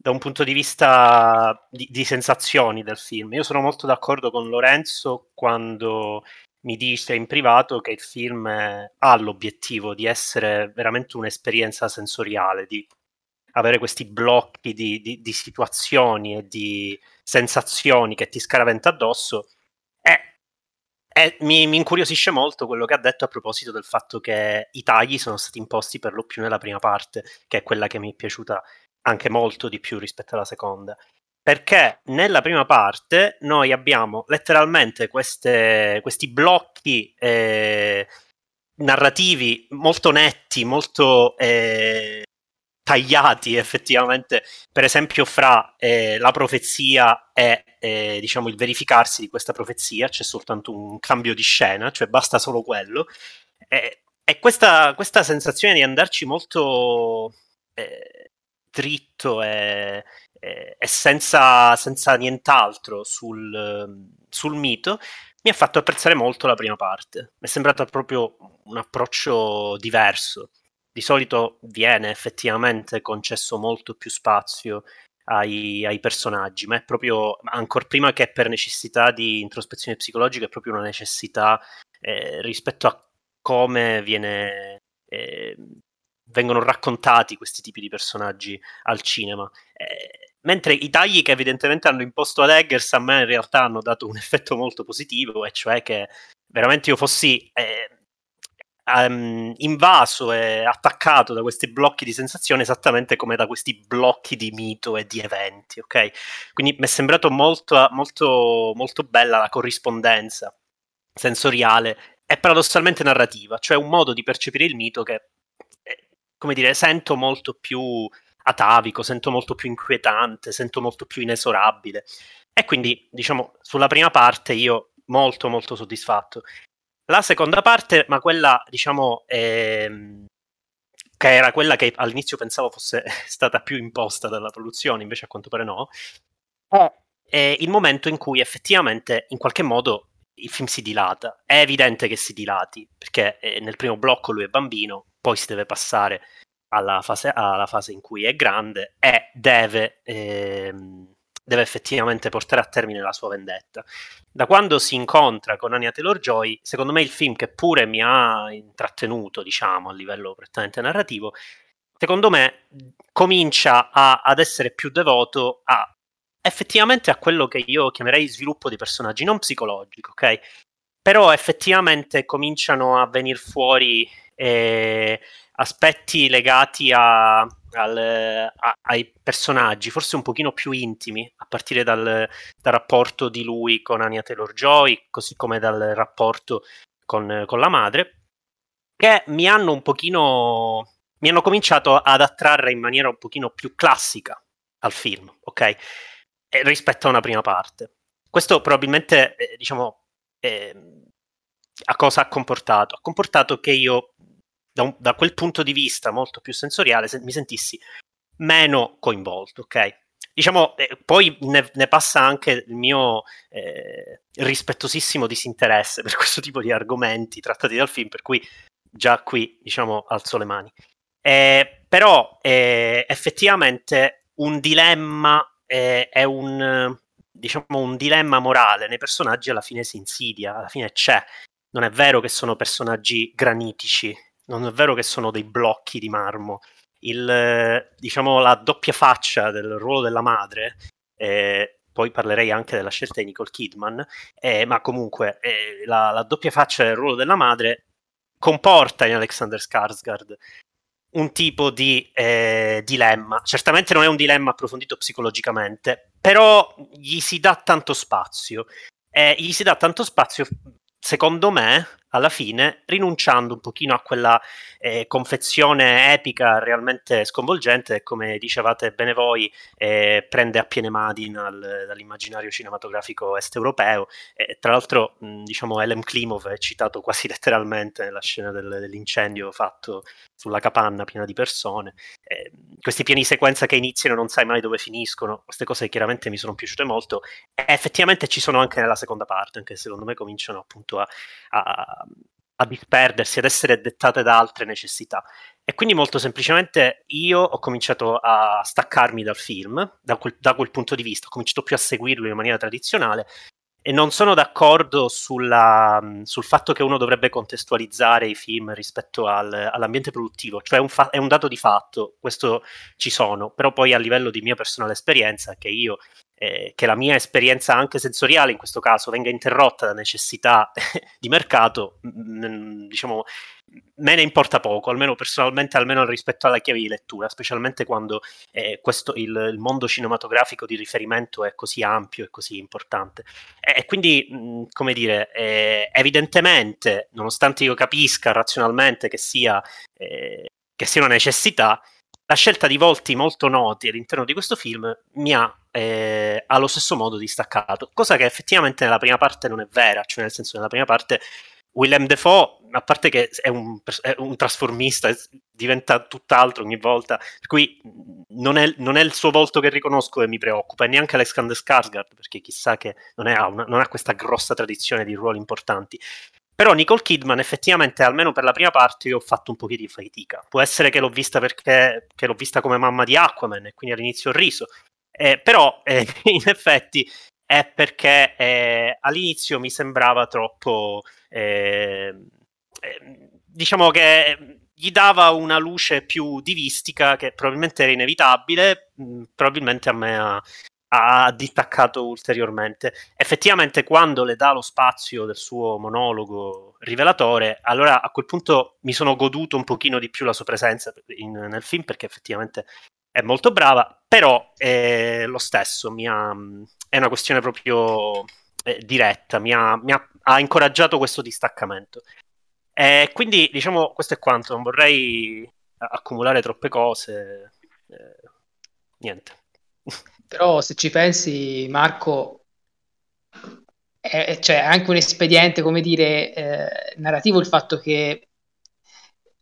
da un punto di vista di, di sensazioni del film. Io sono molto d'accordo con Lorenzo quando mi dice in privato che il film ha l'obiettivo di essere veramente un'esperienza sensoriale, di avere questi blocchi di, di, di situazioni e di sensazioni che ti scaraventa addosso. E, e mi, mi, incuriosisce molto quello che ha detto a proposito del fatto che i tagli sono stati imposti per lo più nella prima parte, che è quella che mi è piaciuta anche molto di più rispetto alla seconda. Perché nella prima parte noi abbiamo letteralmente queste, questi blocchi eh, narrativi molto netti, molto eh, tagliati effettivamente, per esempio fra eh, la profezia e eh, diciamo il verificarsi di questa profezia, c'è soltanto un cambio di scena, cioè basta solo quello. E, e questa, questa, sensazione di andarci molto eh, dritto e, e senza, senza, nient'altro sul, sul mito mi ha fatto apprezzare molto la prima parte. Mi è sembrato proprio un approccio diverso di solito viene effettivamente concesso molto più spazio ai, ai, personaggi, ma è proprio, ancora prima che per necessità di introspezione psicologica, è proprio una necessità eh, rispetto a come viene, eh, vengono raccontati questi tipi di personaggi al cinema. Eh, mentre i tagli che evidentemente hanno imposto ad Eggers a me in realtà hanno dato un effetto molto positivo, e cioè che veramente io fossi eh, um, invaso e attaccato da questi blocchi di sensazione esattamente come da questi blocchi di mito e di eventi, ok? Quindi mi è sembrato molto, molto, molto bella la corrispondenza sensoriale e paradossalmente narrativa, cioè un modo di percepire il mito che, eh, come dire, sento molto più atavico, sento molto più inquietante, sento molto più inesorabile. E quindi, diciamo, sulla prima parte io molto molto soddisfatto. La seconda parte, ma quella diciamo ehm, che era quella che all'inizio pensavo fosse stata più imposta dalla produzione, invece a quanto pare no, è è il momento in cui effettivamente, in qualche modo, il film si dilata. È evidente che si dilati, perché eh, nel primo blocco lui è bambino, poi si deve passare alla fase, alla fase in cui è grande e deve, ehm, deve effettivamente portare a termine la sua vendetta. Da quando si incontra con Anya Taylor-Joy, secondo me il film che pure mi ha intrattenuto, diciamo, a livello prettamente narrativo, secondo me comincia a, ad essere più devoto a effettivamente a quello che io chiamerei sviluppo di personaggi, non psicologico, ok? Però effettivamente cominciano a venire fuori eh, aspetti legati a, al, a, ai personaggi, forse un pochino più intimi, a partire dal, dal rapporto di lui con Anya Taylor-Joy, così come dal rapporto con, con la madre, che mi hanno un pochino mi hanno cominciato ad attrarre in maniera un pochino più classica al film, ok? Eh, rispetto a una prima parte. Questo probabilmente, eh, diciamo, eh, a cosa ha comportato? Ha comportato che io, da, un, da quel punto di vista molto più sensoriale, se, mi sentissi meno coinvolto, ok? Diciamo, eh, poi ne, ne, passa anche il mio eh, rispettosissimo disinteresse per questo tipo di argomenti trattati dal film, per cui già qui, diciamo, alzo le mani. Eh, però eh, effettivamente un dilemma eh, è un, diciamo, un dilemma morale nei personaggi alla fine si insidia, alla fine c'è. Non è vero che sono personaggi granitici, non è vero che sono dei blocchi di marmo. Il, diciamo, la doppia faccia del ruolo della madre, eh, poi parlerei anche della scelta di Nicole Kidman, eh, ma comunque eh, la, la, doppia faccia del ruolo della madre comporta in Alexander Skarsgård un tipo di eh, dilemma. Certamente non è un dilemma approfondito psicologicamente, però gli si dà tanto spazio. E gli si dà tanto spazio, secondo me, alla fine, rinunciando un pochino a quella eh, confezione epica realmente sconvolgente, come dicevate bene voi, eh, prende a piene mani dal, dall'immaginario cinematografico est europeo. E, tra l'altro, mh, diciamo, Elem Klimov è citato quasi letteralmente nella scena del, dell'incendio fatto sulla capanna piena di persone. Eh, questi piani sequenza che iniziano non sai mai dove finiscono, queste cose chiaramente mi sono piaciute molto. E effettivamente ci sono anche nella seconda parte, anche secondo me cominciano appunto a, a, a disperdersi, ad essere dettate da altre necessità. E quindi molto semplicemente io ho cominciato a staccarmi dal film, da quel, da quel punto di vista, ho cominciato più a seguirlo in maniera tradizionale e non sono d'accordo sulla, sul fatto che uno dovrebbe contestualizzare i film rispetto al, all'ambiente produttivo, cioè un fa- è un dato di fatto, questo ci sono, però poi a livello di mia personale esperienza, che io eh, che la mia esperienza anche sensoriale in questo caso venga interrotta da necessità di mercato, mh, diciamo, me ne importa poco, almeno personalmente, almeno rispetto alla chiave di lettura, specialmente quando eh, questo, il, il, mondo cinematografico di riferimento è così ampio e così importante. E, e quindi, mh, come dire, eh, evidentemente, nonostante io capisca razionalmente che sia, eh, che sia una necessità, la scelta di volti molto noti all'interno di questo film mi ha eh, allo stesso modo distaccato, cosa che effettivamente nella prima parte non è vera, cioè nel senso nella prima parte Willem Dafoe, a parte che è un, è un trasformista, diventa tutt'altro ogni volta, per cui non è, non è, il suo volto che riconosco e mi preoccupa, e neanche Alexander Skarsgård, perché chissà che non, una, non ha questa grossa tradizione di ruoli importanti. Però Nicole Kidman effettivamente, almeno per la prima parte, io ho fatto un po' di fatica. Può essere che l'ho vista perché l'ho vista come mamma di Aquaman e quindi all'inizio ho riso. Eh, però eh, in effetti è perché eh, all'inizio mi sembrava troppo... Eh, eh, diciamo che gli dava una luce più divistica che probabilmente era inevitabile, mh, probabilmente a me ha, ha distaccato ulteriormente. Effettivamente, quando le dà lo spazio del suo monologo rivelatore, allora a quel punto mi sono goduto un pochino di più la sua presenza in, nel film perché effettivamente è molto brava, però eh, lo stesso ha, è una questione proprio eh, diretta, mi, ha, mi ha, ha, incoraggiato questo distaccamento. E quindi, diciamo, questo è quanto, non vorrei accumulare troppe cose. Eh, niente.
Però se ci pensi, Marco, è, cioè, anche un espediente, come dire, eh, narrativo il fatto che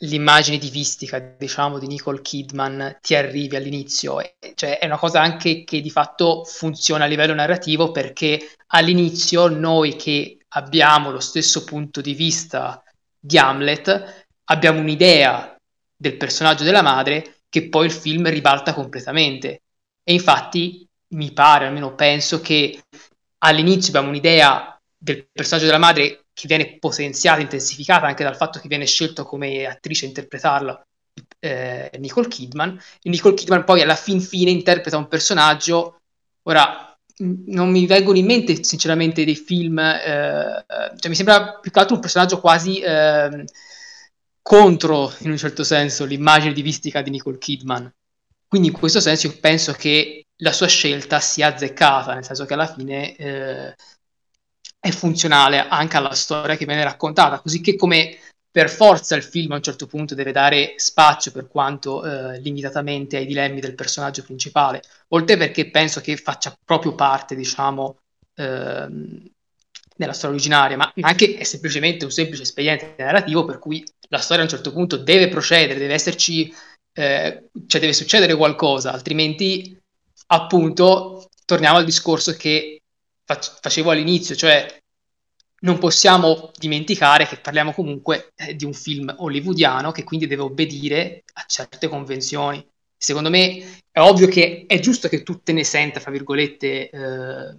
l'immagine divistica, diciamo, di Nicole Kidman ti arrivi all'inizio. Cioè, è una cosa anche che di fatto funziona a livello narrativo perché all'inizio noi che abbiamo lo stesso punto di vista di Hamlet, abbiamo un'idea del personaggio della madre che poi il film ribalta completamente. E infatti mi pare, almeno penso, che all'inizio abbiamo un'idea del personaggio della madre che viene potenziata, intensificata anche dal fatto che viene scelto come attrice a interpretarla eh, Nicole Kidman. E Nicole Kidman poi alla fin fine interpreta un personaggio. Ora, non mi vengono in mente sinceramente dei film, eh, cioè mi sembra più che altro un personaggio quasi eh, contro, in un certo senso, l'immagine divistica di Nicole Kidman. Quindi in questo senso io penso che la sua scelta sia azzeccata, nel senso che alla fine eh, è funzionale anche alla storia che viene raccontata, così che come per forza il film a un certo punto deve dare spazio per quanto eh, limitatamente ai dilemmi del personaggio principale, oltre perché penso che faccia proprio parte, diciamo, ehm, della storia originaria, ma anche è semplicemente un semplice espediente narrativo per cui la storia a un certo punto deve procedere, deve esserci, eh, cioè deve succedere qualcosa, altrimenti appunto torniamo al discorso che facevo all'inizio, cioè non possiamo dimenticare che parliamo comunque eh, di un film hollywoodiano che quindi deve obbedire a certe convenzioni. Secondo me è ovvio che è giusto che tu te ne senta, fra virgolette, eh,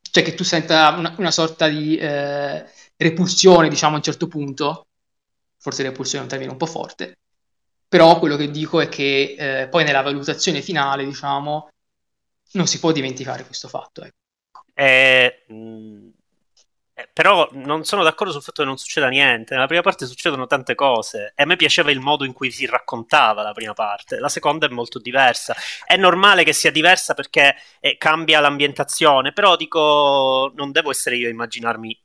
cioè che tu senta una, una sorta di eh, repulsione, diciamo, a un certo punto, forse repulsione è un termine un po' forte, però quello che dico è che eh, poi nella valutazione finale, diciamo, non si può dimenticare questo fatto. Ecco.
Eh, mh, eh, però non sono d'accordo sul fatto che non succeda niente. Nella prima parte succedono tante cose e a me piaceva il modo in cui si raccontava la prima parte. La seconda è molto diversa. È normale che sia diversa perché eh, cambia l'ambientazione, però dico, non devo essere io a immaginarmi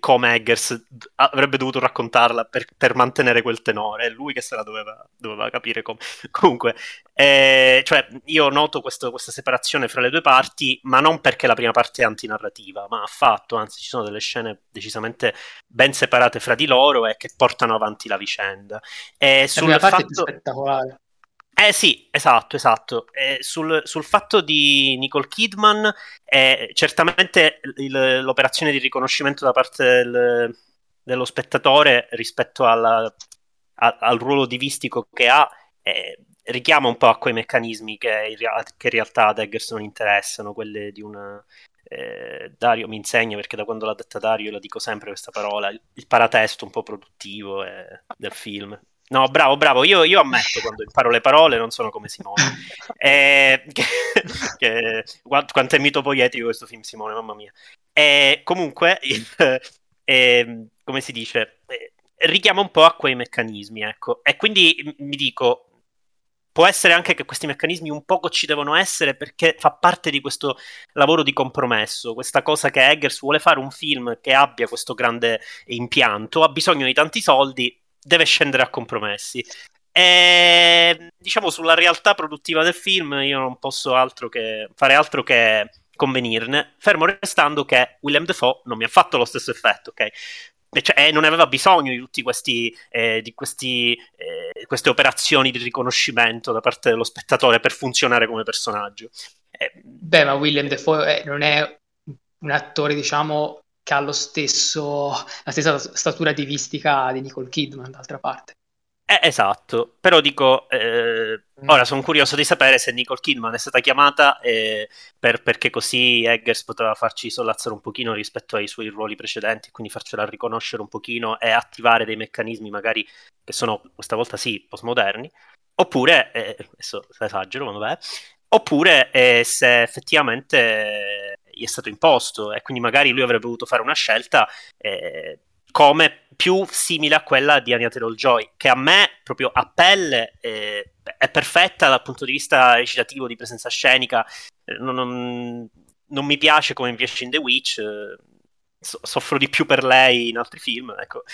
come Eggers avrebbe dovuto raccontarla per, per, mantenere quel tenore, è lui che se la doveva, doveva capire come. Comunque, eh, cioè, io noto questo, questa separazione fra le due parti, ma non perché la prima parte è antinarrativa, ma affatto, anzi ci sono delle scene decisamente ben separate fra di loro e che portano avanti la vicenda. E
la prima parte fatto... è spettacolare.
Eh sì, esatto, esatto. Eh, sul, sul, fatto di Nicole Kidman, eh, certamente il, l'operazione di riconoscimento da parte del, dello spettatore rispetto alla, a, al ruolo divistico che ha eh, richiama un po' a quei meccanismi che che in realtà ad Eggers non interessano, quelle di una... Eh, Dario mi insegna perché da quando l'ha detta Dario la dico sempre questa parola, il, il paratesto un po' produttivo eh, del film. No, bravo, bravo. Io, io, ammetto quando imparo le parole, non sono come Simone. Eh, che, che, quanto è mito poetico questo film, Simone, mamma mia. Eh, comunque, eh, come si dice, eh, richiama un po' a quei meccanismi, ecco. E quindi mi dico, può essere anche che questi meccanismi un poco ci devono essere perché fa parte di questo lavoro di compromesso, questa cosa che Eggers vuole fare un film che abbia questo grande impianto, ha bisogno di tanti soldi deve scendere a compromessi. E diciamo sulla realtà produttiva del film io non posso altro che fare altro che convenirne, fermo restando che William Defoe non mi ha fatto lo stesso effetto, ok? Cioè, non aveva bisogno di tutte eh, eh, queste operazioni di riconoscimento da parte dello spettatore per funzionare come personaggio.
Eh, Beh, ma William Defoe non è un attore, diciamo, che ha lo stesso, la stessa statura divistica di Nicole Kidman, d'altra parte.
Eh, esatto, però dico, eh, mm. ora sono curioso di sapere se Nicole Kidman è stata chiamata eh, per, perché così Eggers poteva farci sollazzare un pochino rispetto ai suoi ruoli precedenti, quindi farcela riconoscere un pochino e attivare dei meccanismi magari che sono, questa volta sì, postmoderni, oppure, eh, adesso esagero, ma vabbè, oppure eh, se effettivamente gli è stato imposto e quindi magari lui avrebbe dovuto fare una scelta eh, come più simile a quella di Anya Taylor-Joy, che a me proprio a pelle eh, è perfetta dal punto di vista recitativo, di presenza scenica, eh, non, non, non, mi piace come piace in The Witch, eh, so, soffro di più per lei in altri film, ecco,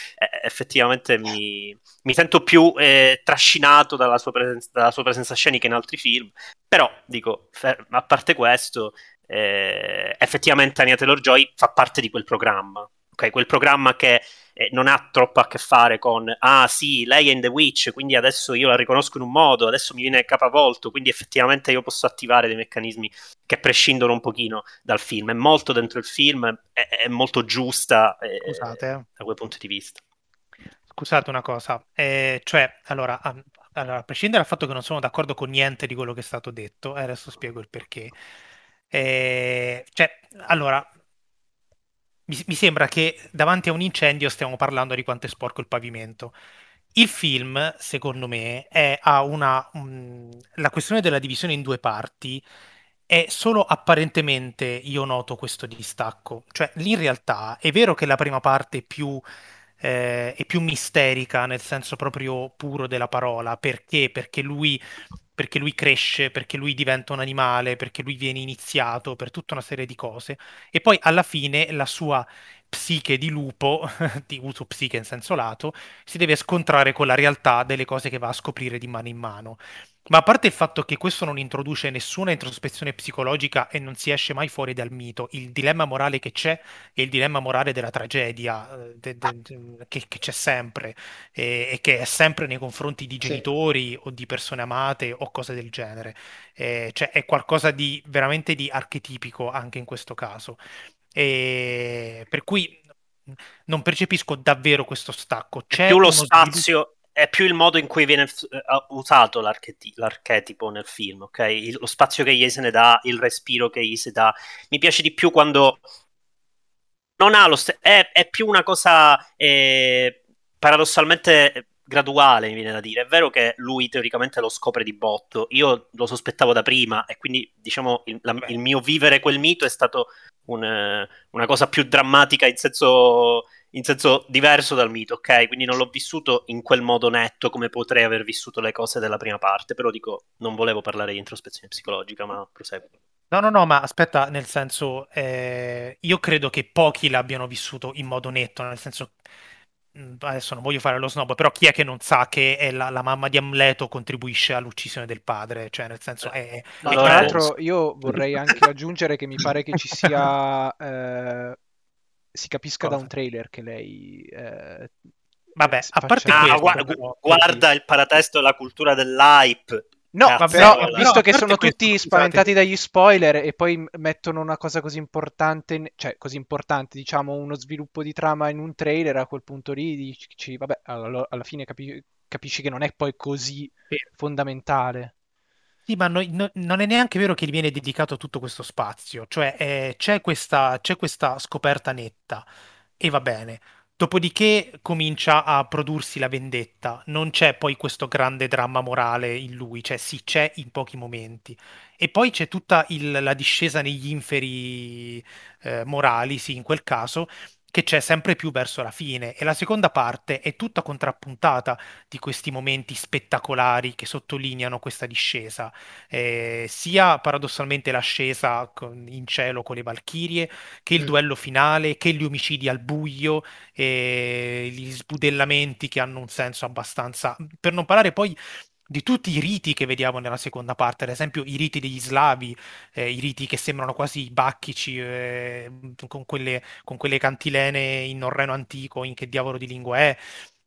effettivamente mi, mi, sento più eh, trascinato dalla sua, presenza, dalla sua presenza scenica in altri film, però dico, a parte questo, eh, effettivamente Anya Taylor-Joy fa parte di quel programma. ok? Quel programma che eh, non ha troppo a che fare con ah sì, lei è in The Witch, quindi adesso io la riconosco in un modo, adesso mi viene capovolto, quindi effettivamente io posso attivare dei meccanismi che prescindono un pochino dal film. È molto dentro il film, è, è molto giusta eh,
Scusate, eh.
da quel punto di vista.
Scusate una cosa, eh, cioè, allora, a, allora, a prescindere dal fatto che non sono d'accordo con niente di quello che è stato detto, e adesso spiego il perché. Eh, cioè, allora, mi, mi sembra che davanti a un incendio stiamo parlando di quanto è sporco il pavimento. Il film, secondo me, è, ha una. mh, la questione della divisione in due parti è solo apparentemente io noto questo distacco. Cioè, in realtà è vero che la prima parte è più, eh, è più misterica nel senso proprio puro della parola. Perché? Perché lui, perché lui cresce, perché lui diventa un animale, perché lui viene iniziato, per tutta una serie di cose. E poi alla fine la sua psiche di lupo, di uso psiche in senso lato, si deve scontrare con la realtà delle cose che va a scoprire di mano in mano. Ma a parte il fatto che questo non introduce nessuna introspezione psicologica e non si esce mai fuori dal mito, il dilemma morale che c'è è il dilemma morale della tragedia eh, de- de- de- che, che c'è sempre e, e che è sempre nei confronti di
Sì.
genitori o di persone amate o cose del genere. Eh, cioè è qualcosa di veramente di archetipico anche in questo caso. E per cui non percepisco davvero questo stacco.
È
C'è
più lo
uno sviluppo.
È più il modo in cui viene eh, usato l'archeti- l'archetipo nel film, ok? Il- lo spazio che gli se ne dà, il respiro che gli si dà. Mi piace di più quando non ha lo st- è, è più una cosa eh, paradossalmente graduale, mi viene da dire. È vero che lui teoricamente lo scopre di botto, io lo sospettavo da prima e quindi diciamo il, la- il mio vivere quel mito è stato un, eh, una cosa più drammatica in senso, in senso diverso dal mito, ok? Quindi non l'ho vissuto in quel modo netto come potrei aver vissuto le cose della prima parte, però dico, non volevo parlare di introspezione psicologica, ma proseguo.
No, no, no, ma aspetta, nel senso, eh, io credo che pochi l'abbiano vissuto in modo netto, nel senso, mh, adesso non voglio fare lo snob, però chi è che non sa che è la, la mamma di Amleto contribuisce all'uccisione del padre? Cioè, nel senso, è...
E
Allora,
tra l'altro io vorrei anche aggiungere che mi pare che ci sia, eh, si capisca da
Cosa?
un trailer che lei eh,
Vabbè, a parte
faccia-
Ah,
questo,
gua-
però,
guarda il paratesto della cultura dell'hype.
No,
Cazzo,
però visto che sono tutti
questo,
spaventati
scusate.
dagli spoiler e poi mettono una cosa così importante, in- cioè così importante, diciamo uno sviluppo di trama in un trailer, a quel punto lì dici, vabbè, alla, alla fine capi- capisci che non è poi così
Vero.
fondamentale.
Sì, ma no- no- non è neanche vero che gli viene dedicato tutto questo spazio, cioè eh, c'è questa, c'è questa scoperta netta e va bene. Dopodiché comincia a prodursi la vendetta, non c'è poi questo grande dramma morale in lui, cioè sì, c'è in pochi momenti. E poi c'è tutta il- la discesa negli inferi eh, morali, sì, in quel caso, che c'è sempre più verso la fine. E la seconda parte è tutta contrappuntata di questi momenti spettacolari che sottolineano questa discesa, eh, sia paradossalmente l'ascesa in cielo con le Valchirie, che il
Mm.
duello finale, che gli omicidi al buio, e gli sbudellamenti che hanno un senso abbastanza... Per non parlare poi di tutti i riti che vediamo nella seconda parte, ad esempio i riti degli slavi, eh, i riti che sembrano quasi bacchici, eh, con quelle, con quelle cantilene in norreno antico, in che diavolo di lingua è,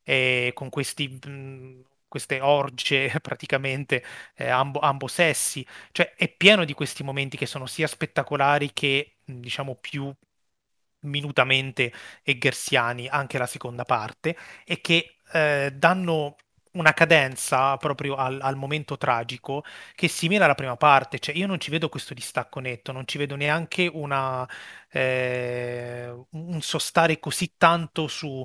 e con questi, mh, queste orge praticamente eh, ambo, ambo sessi, cioè è pieno di questi momenti che sono sia spettacolari che mh, diciamo più minutamente eggersiani, anche la seconda parte, e che eh, danno una cadenza proprio al, al momento tragico che è simile alla prima parte, cioè io non ci vedo questo distacco netto, non ci vedo neanche una, eh, un sostare così tanto su,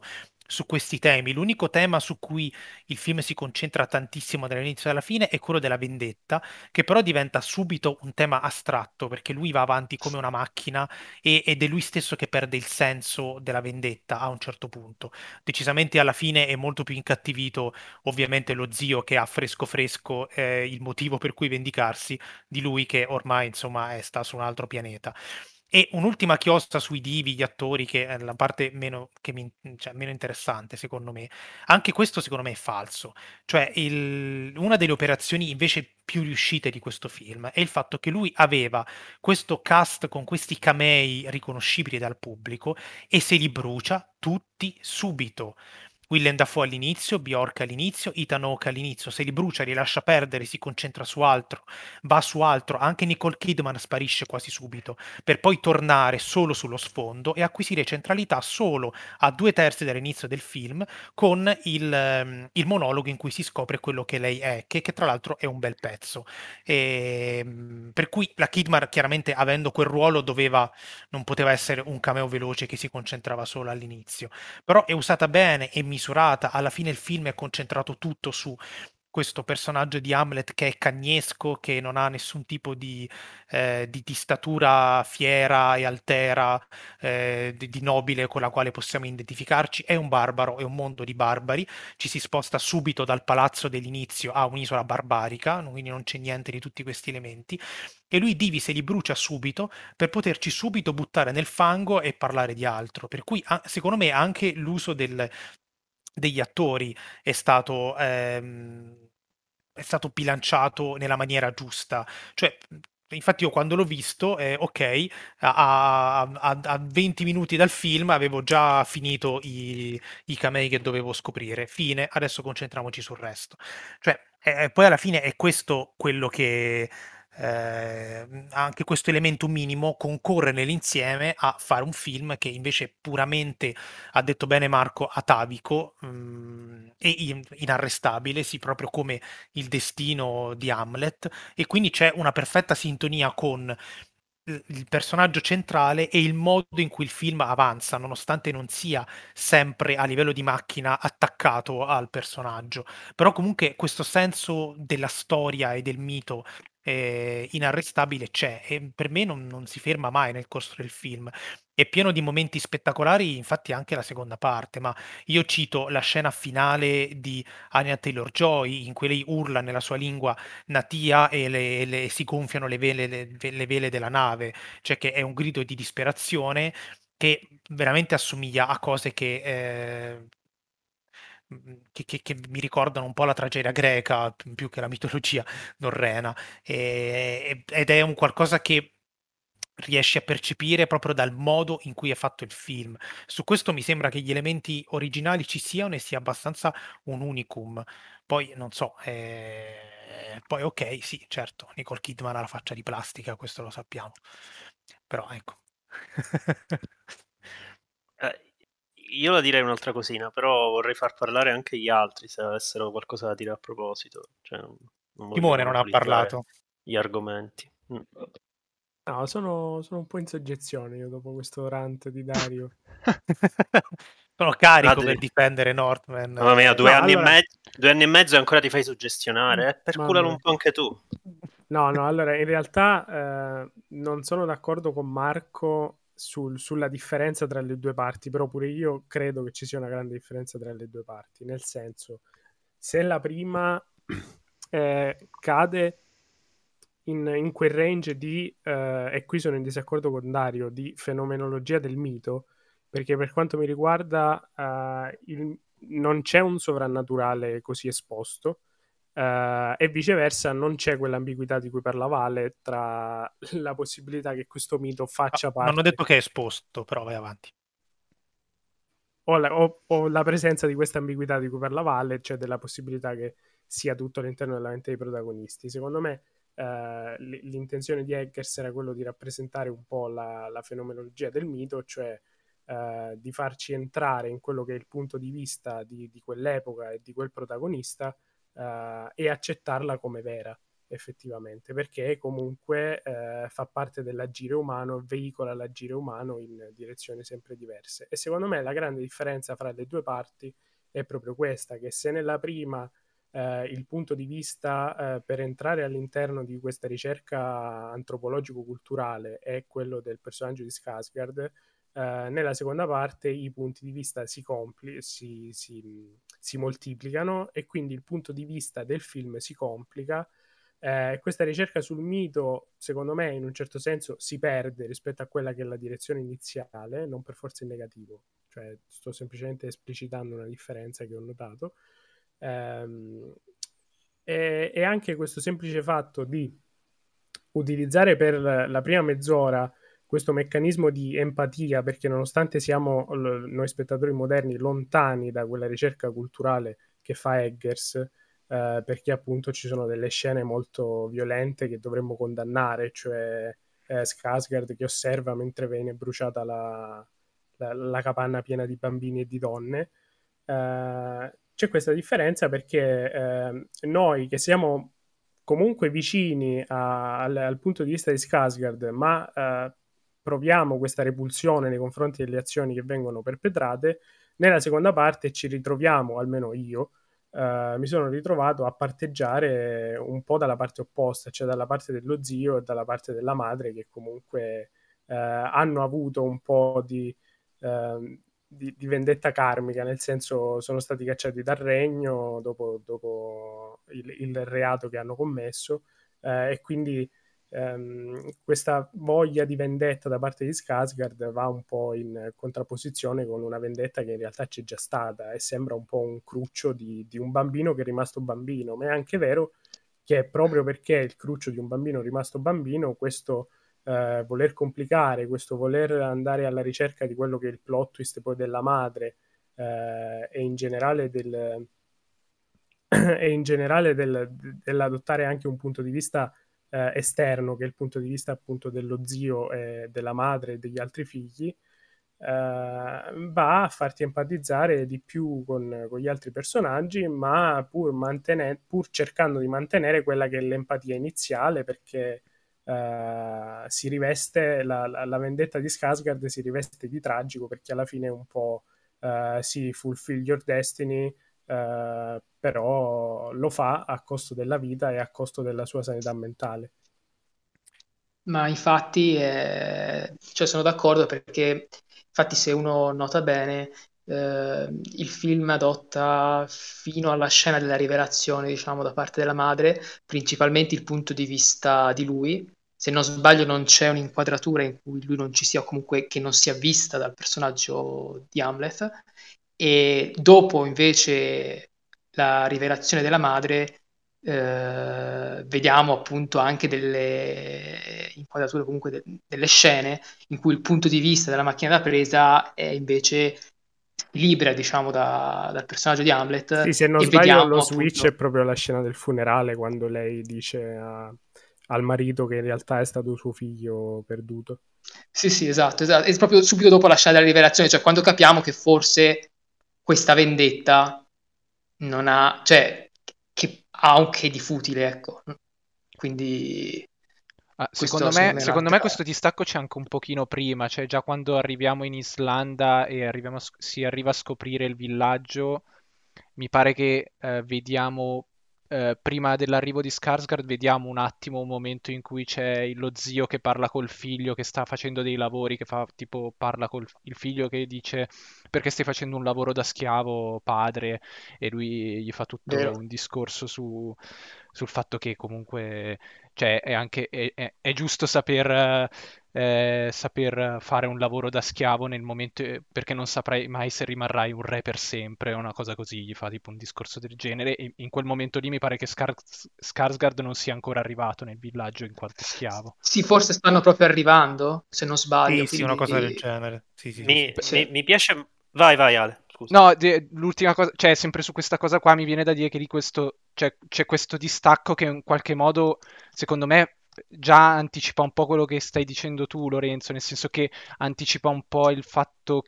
su questi temi. L'unico tema su cui il film si concentra tantissimo dall'inizio alla fine è quello della vendetta, che però diventa subito un tema astratto, perché lui va avanti come una macchina e- ed è lui stesso che perde il senso della vendetta a un certo punto. Decisamente alla fine è molto più incattivito, ovviamente, lo zio che ha fresco fresco eh, il motivo per cui vendicarsi di lui che ormai insomma è sta su un altro pianeta. E un'ultima chiosta sui divi, gli attori, che è la parte meno, mi, cioè, meno interessante, secondo me. Anche questo, secondo me, è falso. Cioè, il, una delle operazioni invece più riuscite di questo film è il fatto che lui aveva questo cast con questi camei riconoscibili dal pubblico e se li brucia tutti subito. Willem Dafoe all'inizio, Bjork all'inizio, Ethan all'inizio, se li brucia, li lascia perdere, si concentra su altro, va su altro, anche Nicole Kidman sparisce quasi subito, per poi tornare solo sullo sfondo e acquisire centralità solo a due terzi dall'inizio del film con il, ehm, il monologo in cui si scopre quello che lei è, che, che tra l'altro è un bel pezzo. E, ehm, per cui la Kidman chiaramente avendo quel ruolo doveva, non poteva essere un cameo veloce che si concentrava solo all'inizio, però è usata bene e mi misurata. Alla fine il film è concentrato tutto su questo personaggio di Hamlet che è cagnesco, che non ha nessun tipo di, eh, di, di statura fiera e altera, eh, di, di, nobile con la quale possiamo identificarci, è un barbaro, è un mondo di barbari, ci si sposta subito dal palazzo dell'inizio a un'isola barbarica, quindi non c'è niente di tutti questi elementi, e lui divi se li brucia subito per poterci subito buttare nel fango e parlare di altro, per cui secondo me anche l'uso del, degli attori è stato, ehm, è stato bilanciato nella maniera giusta. Cioè, infatti io quando l'ho visto, eh, ok, a, a, a, 20 minuti dal film avevo già finito i, i camei che dovevo scoprire. Fine, adesso concentriamoci sul resto. Cioè, eh, poi alla fine è questo quello che eh, anche questo elemento minimo concorre nell'insieme a fare un film che invece puramente, ha detto bene Marco, atavico mh, mm, e inarrestabile, sì, proprio come il destino di Hamlet, e quindi c'è una perfetta sintonia con il personaggio centrale e il modo in cui il film avanza, nonostante non sia sempre a livello di macchina attaccato al personaggio. Però comunque questo senso della storia e del mito eh, inarrestabile c'è e per me non, non, si ferma mai nel corso del film. È pieno di momenti spettacolari, infatti anche la seconda parte, ma io cito la scena finale di Anya Taylor-Joy in cui lei urla nella sua lingua natia e le, le, si gonfiano le vele, le, le vele della nave, cioè che è un grido di disperazione che veramente assomiglia a cose che eh, che, che, che, mi ricordano un po' la tragedia greca più che la mitologia norrena e, ed è un qualcosa che riesci a percepire proprio dal modo in cui è fatto il film. Su questo mi sembra che gli elementi originali ci siano e sia abbastanza un unicum. Poi non so, eh, poi ok, sì, certo, Nicole Kidman ha la faccia di plastica, questo lo sappiamo. Però ecco.
io la direi un'altra cosina, però vorrei far parlare anche gli altri se avessero qualcosa da dire a proposito. Cioè,
non Timone non ha parlato.
Gli argomenti. Mm.
No, sono, sono, un po' in soggezione io dopo questo rant di Dario.
sono carico ah, per difendere Northman.
Mamma mia, due, no, anni allora... mezzo, due, anni e mezzo, e ancora ti fai suggestionare? Eh? Perculalo un po' anche tu.
No, no, allora in realtà eh, non sono d'accordo con Marco sul, sulla differenza tra le due parti, però pure io credo che ci sia una grande differenza tra le due parti, nel senso, se la prima eh, cade in, in, quel range di, eh, e qui sono in disaccordo con Dario, di fenomenologia del mito, perché per quanto mi riguarda eh, il, non c'è un sovrannaturale così esposto, Uh, e viceversa non c'è quell'ambiguità di cui parlava Ale tra la possibilità che questo mito faccia
ah,
parte...
Non ho detto che è esposto, però vai avanti.
O la, o, o la presenza di questa ambiguità di cui parlava Ale, cioè della possibilità che sia tutto all'interno della mente dei protagonisti. Secondo me uh, l'intenzione di Eggers era quello di rappresentare un po' la, la fenomenologia del mito, cioè uh, di farci entrare in quello che è il punto di vista di, di quell'epoca e di quel protagonista uh, e accettarla come vera effettivamente perché comunque uh, fa parte dell'agire umano veicola l'agire umano in direzioni sempre diverse. E secondo me la grande differenza fra le due parti è proprio questa che se nella prima Uh, il punto di vista uh, per entrare all'interno di questa ricerca antropologico-culturale è quello del personaggio di Skarsgård, Uh, nella seconda parte i punti di vista si, compli- si, si, si, moltiplicano e quindi il punto di vista del film si complica Eh, questa ricerca sul mito, secondo me, in un certo senso si perde rispetto a quella che è la direzione iniziale, non per forza in negativo, cioè sto semplicemente esplicitando una differenza che ho notato. Ehm, e, e anche questo semplice fatto di utilizzare per la prima mezz'ora questo meccanismo di empatia, perché nonostante siamo noi spettatori moderni lontani da quella ricerca culturale che fa Eggers, eh, perché appunto ci sono delle scene molto violente che dovremmo condannare, cioè eh, Skarsgård che osserva mentre viene bruciata la, la, la, capanna piena di bambini e di donne. Eh, c'è questa differenza perché eh, noi che siamo comunque vicini a, al, al, punto di vista di Skarsgård, ma eh, proviamo questa repulsione nei confronti delle azioni che vengono perpetrate, nella seconda parte ci ritroviamo, almeno io, eh, mi sono ritrovato a parteggiare un po' dalla parte opposta, cioè dalla parte dello zio e dalla parte della madre che comunque eh, hanno avuto un po' di, eh, di, di, vendetta karmica, nel senso sono stati cacciati dal regno dopo, dopo il, il, reato che hanno commesso eh, e quindi ehm, questa voglia di vendetta da parte di Skarsgård va un po' in contrapposizione con una vendetta che in realtà c'è già stata e sembra un po' un cruccio di, di un bambino che è rimasto bambino, ma è anche vero che proprio perché è il cruccio di un bambino rimasto bambino, questo eh, voler complicare, questo voler andare alla ricerca di quello che è il plot twist poi della madre eh, e in generale del e in generale del, dell'adottare anche un punto di vista eh, esterno, che è il punto di vista appunto dello zio, e della madre e degli altri figli, eh, va a farti empatizzare di più con, con gli altri personaggi, ma pur, mantene- pur, cercando di mantenere quella che è l'empatia iniziale, perché eh, si riveste la, la, la, vendetta di Skarsgård si riveste di tragico, perché alla fine è un po' eh, si fulfill your destiny. Uh, però lo fa a costo della vita e a costo della sua sanità mentale.
Ma infatti, eh, cioè sono d'accordo perché, infatti, se uno nota bene, eh, il film adotta fino alla scena della rivelazione, diciamo, da parte della madre, principalmente il punto di vista di lui. Se non sbaglio, non c'è un'inquadratura in cui lui non ci sia, o comunque che non sia vista dal personaggio di Hamlet. E dopo, invece, la rivelazione della madre, eh, vediamo appunto anche delle inquadrature, comunque de- delle scene in cui il punto di vista della macchina da presa è invece libera, diciamo, da, dal personaggio di Hamlet.
Sì, se non sbaglio, vediamo, lo switch appunto... è proprio la scena del funerale quando lei dice a, al marito che in realtà è stato suo figlio perduto.
Sì, sì, esatto, esatto. È proprio subito dopo la scena della rivelazione, cioè quando capiamo che forse questa vendetta non ha, cioè, che ha un che di futile, ecco. Quindi...
Ah, secondo me, secondo me questo distacco c'è anche un pochino prima, cioè già quando arriviamo in Islanda e a, si arriva a scoprire il villaggio, mi pare che eh, vediamo eh, prima dell'arrivo di Skarsgård vediamo un attimo un momento in cui c'è lo zio che parla col figlio che sta facendo dei lavori, che fa tipo parla col il figlio che dice perché stai facendo un lavoro da schiavo padre e lui gli fa tutto Vero. un discorso su, sul fatto che comunque cioè, è, anche, è, è, è giusto saper eh, saper fare un lavoro da schiavo nel momento perché non saprai mai se rimarrai un re per sempre o una cosa così, gli fa tipo un discorso del genere e in quel momento lì mi pare che Skars- Skarsgård non sia ancora arrivato nel villaggio in quanto schiavo.
Sì, forse stanno proprio arrivando, se non sbaglio.
Sì, quindi... sì una cosa del genere. Sì, sì,
mi, sì. Mi, mi, piace... Vai, vai Ale.
Scusa. No, de- l'ultima cosa, cioè sempre su questa cosa qua mi viene da dire che di questo, cioè, c'è questo distacco che in qualche modo, secondo me, già anticipa un po' quello che stai dicendo tu, Lorenzo, nel senso che anticipa un po' il fatto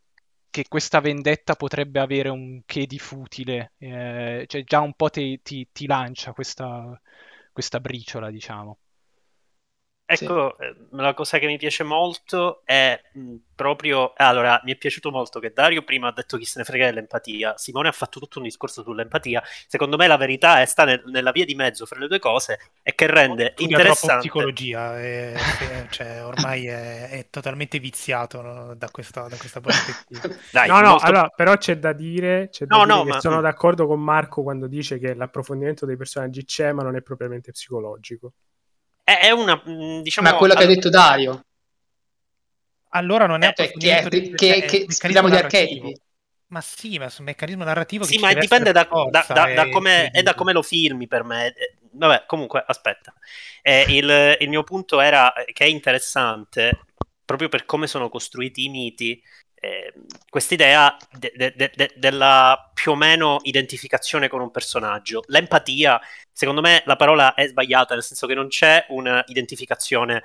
che questa vendetta potrebbe avere un che di futile, eh, cioè già un po' ti, ti, ti lancia questa, questa briciola, diciamo.
Ecco, eh, la cosa che mi piace molto è proprio... Allora, mi è piaciuto molto che Dario prima ha detto chi se ne frega dell'empatia, Simone ha fatto tutto un discorso sull'empatia, secondo me la verità è sta nel- nella via di mezzo fra le due cose e che rende
Studia
interessante...
psicologia, e- e- cioè, ormai è, è totalmente viziato no, da, questa, da questa prospettiva.
Dai,
no, no,
molto-
allora, però c'è da dire, c'è da
No,
dire
no,
che
ma-
sono d'accordo con Marco quando dice che l'approfondimento dei personaggi c'è, ma non è propriamente psicologico.
È, è una, mh, diciamo...
Ma quello che ha
allora-
detto Dario,
Allora non è
Eh, che-
approfondimento
che-
del-
che-
cioè, è
che scriviamo di archetipi.
Ma sì, ma su un meccanismo narrativo
Sì,
che
ma
ci deve
dipende da, da- da- da
è
come, e da come lo filmi per me. Eh, Vabbè, comunque, aspetta. Eh, il, il mio punto era che è interessante, proprio per come sono costruiti i miti, eh, quest'idea de- de- de- de- della più o meno identificazione con un personaggio. L'empatia, secondo me, la parola è sbagliata, nel senso che non c'è un'identificazione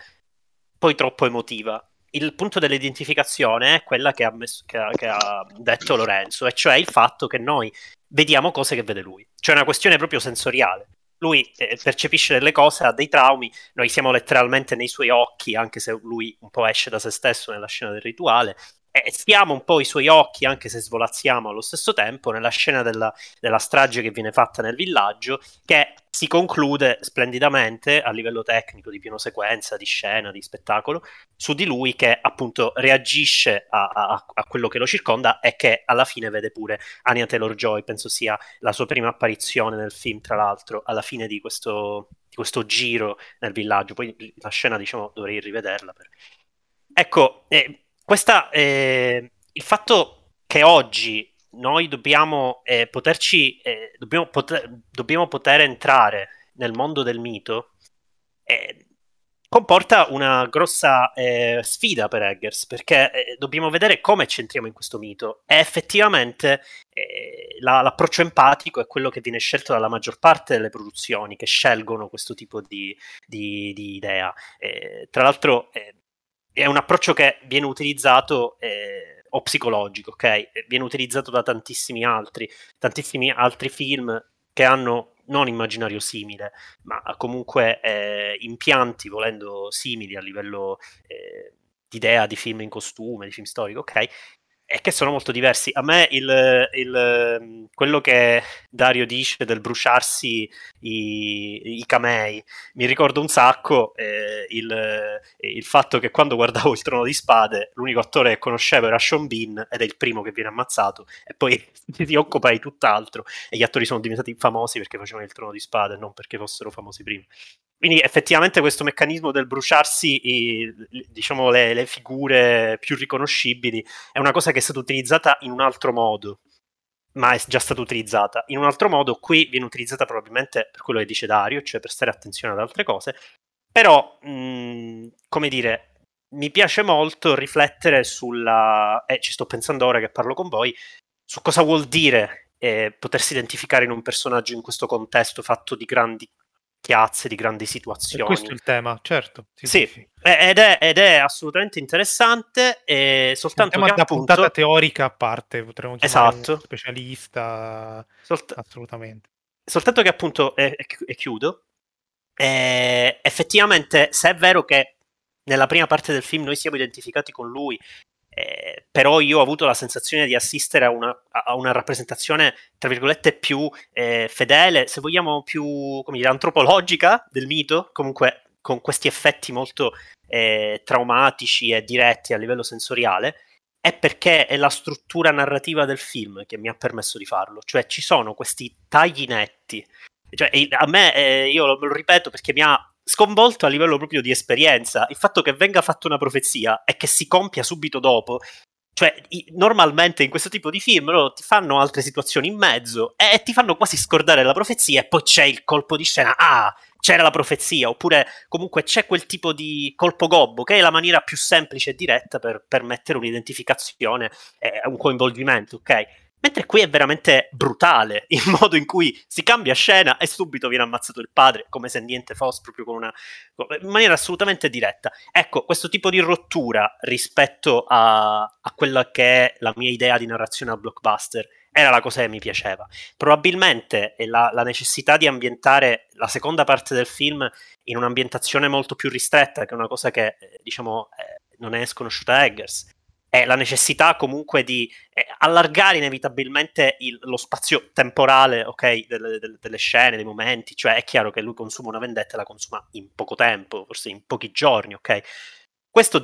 poi troppo emotiva. Il punto dell'identificazione è quella che ha, messo- che ha- che ha detto Lorenzo, e cioè il fatto che noi vediamo cose che vede lui. Cioè è una questione proprio sensoriale. Lui eh, percepisce delle cose, ha dei traumi, noi siamo letteralmente nei suoi occhi, anche se lui un po' esce da se stesso nella scena del rituale, e siamo un po' i suoi occhi, anche se svolazziamo allo stesso tempo, nella scena della, della strage che viene fatta nel villaggio, che si conclude splendidamente a livello tecnico, di piano sequenza, di scena, di spettacolo, su di lui che appunto reagisce a, a- a quello che lo circonda e che alla fine vede pure Anya Taylor-Joy, penso sia la sua prima apparizione nel film, tra l'altro, alla fine di questo, di questo giro nel villaggio. Poi la scena, diciamo, dovrei rivederla. per- Ecco, eh, questa, eh, il fatto che oggi noi dobbiamo eh, poterci, eh, dobbiamo, poter, dobbiamo poter entrare nel mondo del mito, eh, comporta una grossa eh, sfida per Eggers, perché eh, dobbiamo vedere come ci entriamo in questo mito. E effettivamente la- l'approccio empatico è quello che viene scelto dalla maggior parte delle produzioni che scelgono questo tipo di, di- di idea. Tra l'altro è un approccio che viene utilizzato eh, o psicologico, ok? Viene utilizzato da tantissimi altri, tantissimi altri film che hanno non immaginario simile, ma comunque eh, impianti volendo simili a livello eh, di idea di film in costume, di film storico, ok? E che sono molto diversi. A me il, il- quello che Dario dice del bruciarsi i, i camei mi ricorda un sacco eh, il, il fatto che quando guardavo il Trono di Spade l'unico attore che conoscevo era Sean Bean ed è il primo che viene ammazzato e poi si occupa di tutt'altro e gli attori sono diventati famosi perché facevano il Trono di Spade non perché fossero famosi prima. Quindi effettivamente questo meccanismo del bruciarsi i- diciamo le, le figure più riconoscibili è una cosa che è stata utilizzata in un altro modo ma è già stata utilizzata in un altro modo. Qui viene utilizzata probabilmente per quello che dice Dario, cioè per stare attenzione ad altre cose. Però, mh, come dire, mi piace molto riflettere sulla. E ci sto pensando ora che parlo con voi, su cosa vuol dire eh, potersi identificare in un personaggio in questo contesto fatto di grandi chiazze, di grandi
E
situazioni.
questo è il tema, certo. Sì,
Sì, eh, ed, è, ed è assolutamente interessante, e
Un
soltanto
tema
che appunto,
puntata teorica a parte, potremmo chiamare
Esatto.
specialista,
solt-
assolutamente.
soltanto che appunto, e, e e chiudo, eh, effettivamente se è vero che nella prima parte del film noi siamo identificati con lui, eh, però io ho avuto la sensazione di assistere a una, a una rappresentazione, tra virgolette, più eh, fedele, se vogliamo più, dire, antropologica del mito, comunque con questi effetti molto eh, traumatici e diretti a livello sensoriale, è perché è la struttura narrativa del film che mi ha permesso di farlo, cioè ci sono questi tagli netti, cioè, a me, eh, io lo, lo ripeto perché mi ha sconvolto a livello proprio di esperienza il fatto che venga fatta una profezia e che si compia subito dopo. Cioè, i- normalmente in questo tipo di film loro ti fanno altre situazioni in mezzo e ti fanno quasi scordare la profezia e poi c'è il colpo di scena. Ah, c'era la profezia, oppure comunque c'è quel tipo di colpo gobbo che è la maniera più semplice e diretta per permettere un'identificazione e un coinvolgimento, ok? Mentre qui è veramente brutale il modo in cui si cambia scena e subito viene ammazzato il padre, come se niente fosse, proprio con una. in maniera assolutamente diretta. Ecco, questo tipo di rottura rispetto a, a quella che è la mia idea di narrazione al blockbuster era la cosa che mi piaceva. Probabilmente la, la, necessità di ambientare la seconda parte del film in un'ambientazione molto più ristretta, che è una cosa che, eh, diciamo, eh, non è sconosciuta a Eggers, è la necessità comunque di eh, allargare inevitabilmente il, lo spazio temporale okay, delle, delle, delle, scene, dei momenti, cioè è chiaro che lui consuma una vendetta e la consuma in poco tempo, forse in pochi giorni, ok?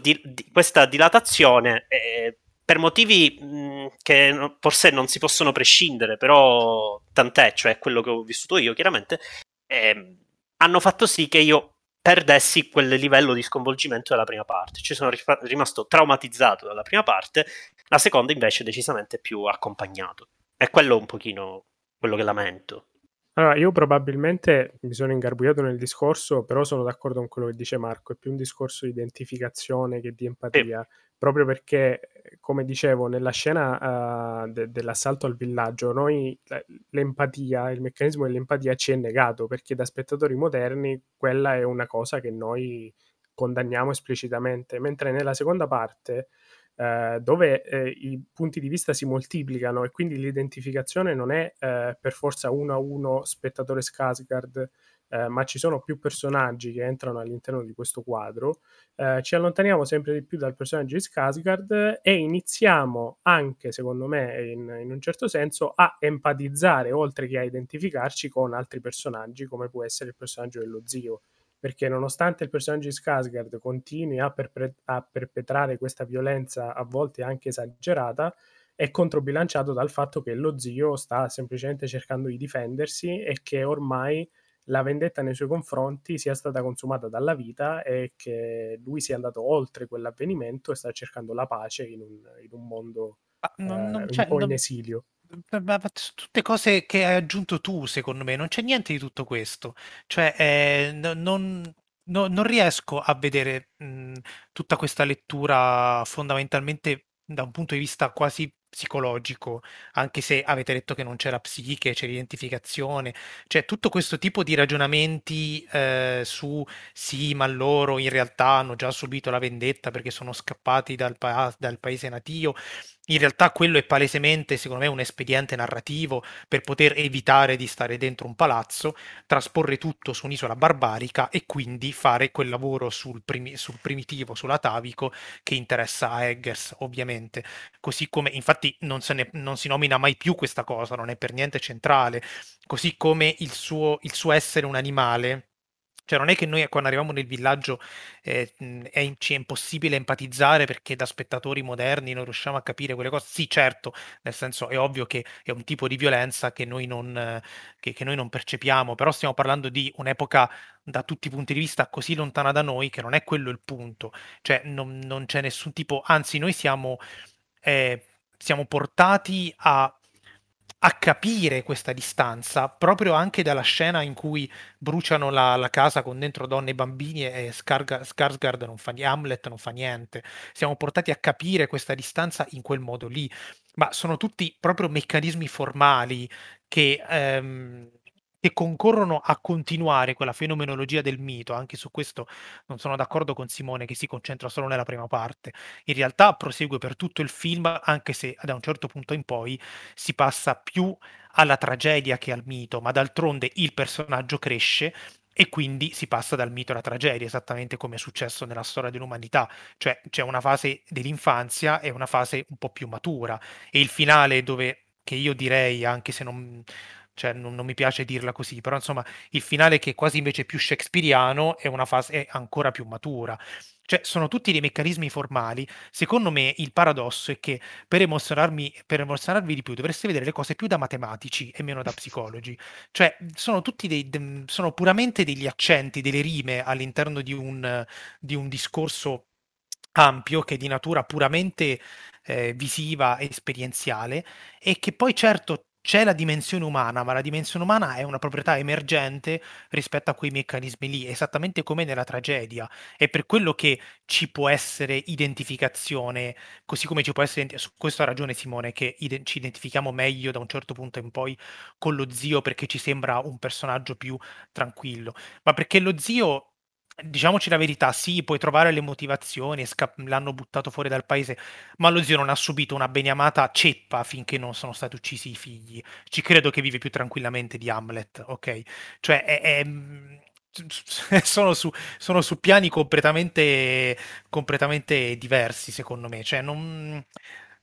Di, di, questa dilatazione, eh, per motivi mh, che no, forse non si possono prescindere, però tant'è, cioè quello che ho vissuto io chiaramente, eh, hanno fatto sì che io perdessi quel livello di sconvolgimento della prima parte. Ci sono rimasto traumatizzato dalla prima parte, la seconda invece decisamente più accompagnato. È quello un pochino quello che lamento.
Allora, io probabilmente mi sono ingarbugliato nel discorso, però sono d'accordo con quello che dice Marco, è più un discorso di identificazione che di empatia. Sì proprio perché, come dicevo, nella scena uh, de- dell'assalto al villaggio, noi l'empatia, il meccanismo dell'empatia ci è negato, perché da spettatori moderni quella è una cosa che noi condanniamo esplicitamente, mentre nella seconda parte, uh, dove uh, i punti di vista si moltiplicano e quindi l'identificazione non è per forza uno a uno spettatore Skarsgård, eh, ma ci sono più personaggi che entrano all'interno di questo quadro, eh, ci allontaniamo sempre di più dal personaggio di Skarsgård e iniziamo anche, secondo me, in, in, un certo senso, a empatizzare, oltre che a identificarci con altri personaggi, come può essere il personaggio dello zio. Perché nonostante il personaggio di Skarsgård continui a, perpre- a perpetrare questa violenza, a volte anche esagerata, è controbilanciato dal fatto che lo zio sta semplicemente cercando di difendersi e che ormai la vendetta nei suoi confronti sia stata consumata dalla vita e che lui sia andato oltre quell'avvenimento e sta cercando la pace in un, in un mondo non, non, eh, cioè, un po' non, in esilio.
Tutte cose che hai aggiunto tu, secondo me, non c'è niente di tutto questo. Cioè, eh, non, non, riesco a vedere mh, tutta questa lettura fondamentalmente da un punto di vista quasi psicologico, anche se avete detto che non c'era psiche, c'è l'identificazione, cioè tutto questo tipo di ragionamenti eh, su sì, ma loro in realtà hanno già subito la vendetta perché sono scappati dal, pa- dal paese natio, in realtà quello è palesemente, secondo me, un espediente narrativo per poter evitare di stare dentro un palazzo, trasporre tutto su un'isola barbarica e quindi fare quel lavoro sul, primi- sul primitivo, sull'atavico, che interessa a Eggers, ovviamente. Così come, infatti, non, ne, non, si nomina mai più questa cosa, non è per niente centrale. Così come il suo, il suo essere un animale cioè non è che noi quando arriviamo nel villaggio eh, è, ci è impossibile empatizzare perché da spettatori moderni non riusciamo a capire quelle cose. Sì, certo, nel senso è ovvio che è un tipo di violenza che noi non, che, che noi non percepiamo, però stiamo parlando di un'epoca da tutti i punti di vista così lontana da noi che non è quello il punto. Cioè non, non c'è nessun tipo, anzi noi siamo, eh, siamo portati a a capire questa distanza proprio anche dalla scena in cui bruciano la, la casa con dentro donne e bambini e Skarsgård non fa niente, Hamlet non fa niente. Siamo portati a capire questa distanza in quel modo lì, ma sono tutti proprio meccanismi formali che ehm, che concorrono a continuare quella fenomenologia del mito, anche su questo non sono d'accordo con Simone che si concentra solo nella prima parte, in realtà prosegue per tutto il film, anche se da un certo punto in poi si passa più alla tragedia che al mito, ma d'altronde il personaggio cresce e quindi si passa dal mito alla tragedia, esattamente come è successo nella storia dell'umanità, cioè c'è una fase dell'infanzia e una fase un po' più matura e il finale dove che io direi, anche se non cioè non, non, mi piace dirla così, però insomma il finale che è quasi invece più shakespeariano è una fase ancora più matura. Cioè, sono tutti dei meccanismi formali. Secondo me il paradosso è che per emozionarmi, per emozionarvi di più dovreste vedere le cose più da matematici e meno da psicologi. Cioè, sono tutti dei, de, sono puramente degli accenti, delle rime all'interno di un, di un discorso ampio che è di natura puramente eh, visiva e esperienziale e che poi certo c'è la dimensione umana, ma la dimensione umana è una proprietà emergente rispetto a quei meccanismi lì, esattamente come nella tragedia. È per quello che ci può essere identificazione, così come ci può essere, su questo ha ragione Simone, che ide- ci identifichiamo meglio da un certo punto in poi con lo zio perché ci sembra un personaggio più tranquillo, ma perché lo zio Diciamoci la verità, sì, puoi trovare le motivazioni, sca- l'hanno buttato fuori dal paese, ma lo zio non ha subito una beniamata ceppa finché non sono stati uccisi i figli. Ci credo che vive più tranquillamente di Hamlet, ok? Cioè, è, è- sono, su, sono su piani completamente, completamente diversi, secondo me. Cioè, non...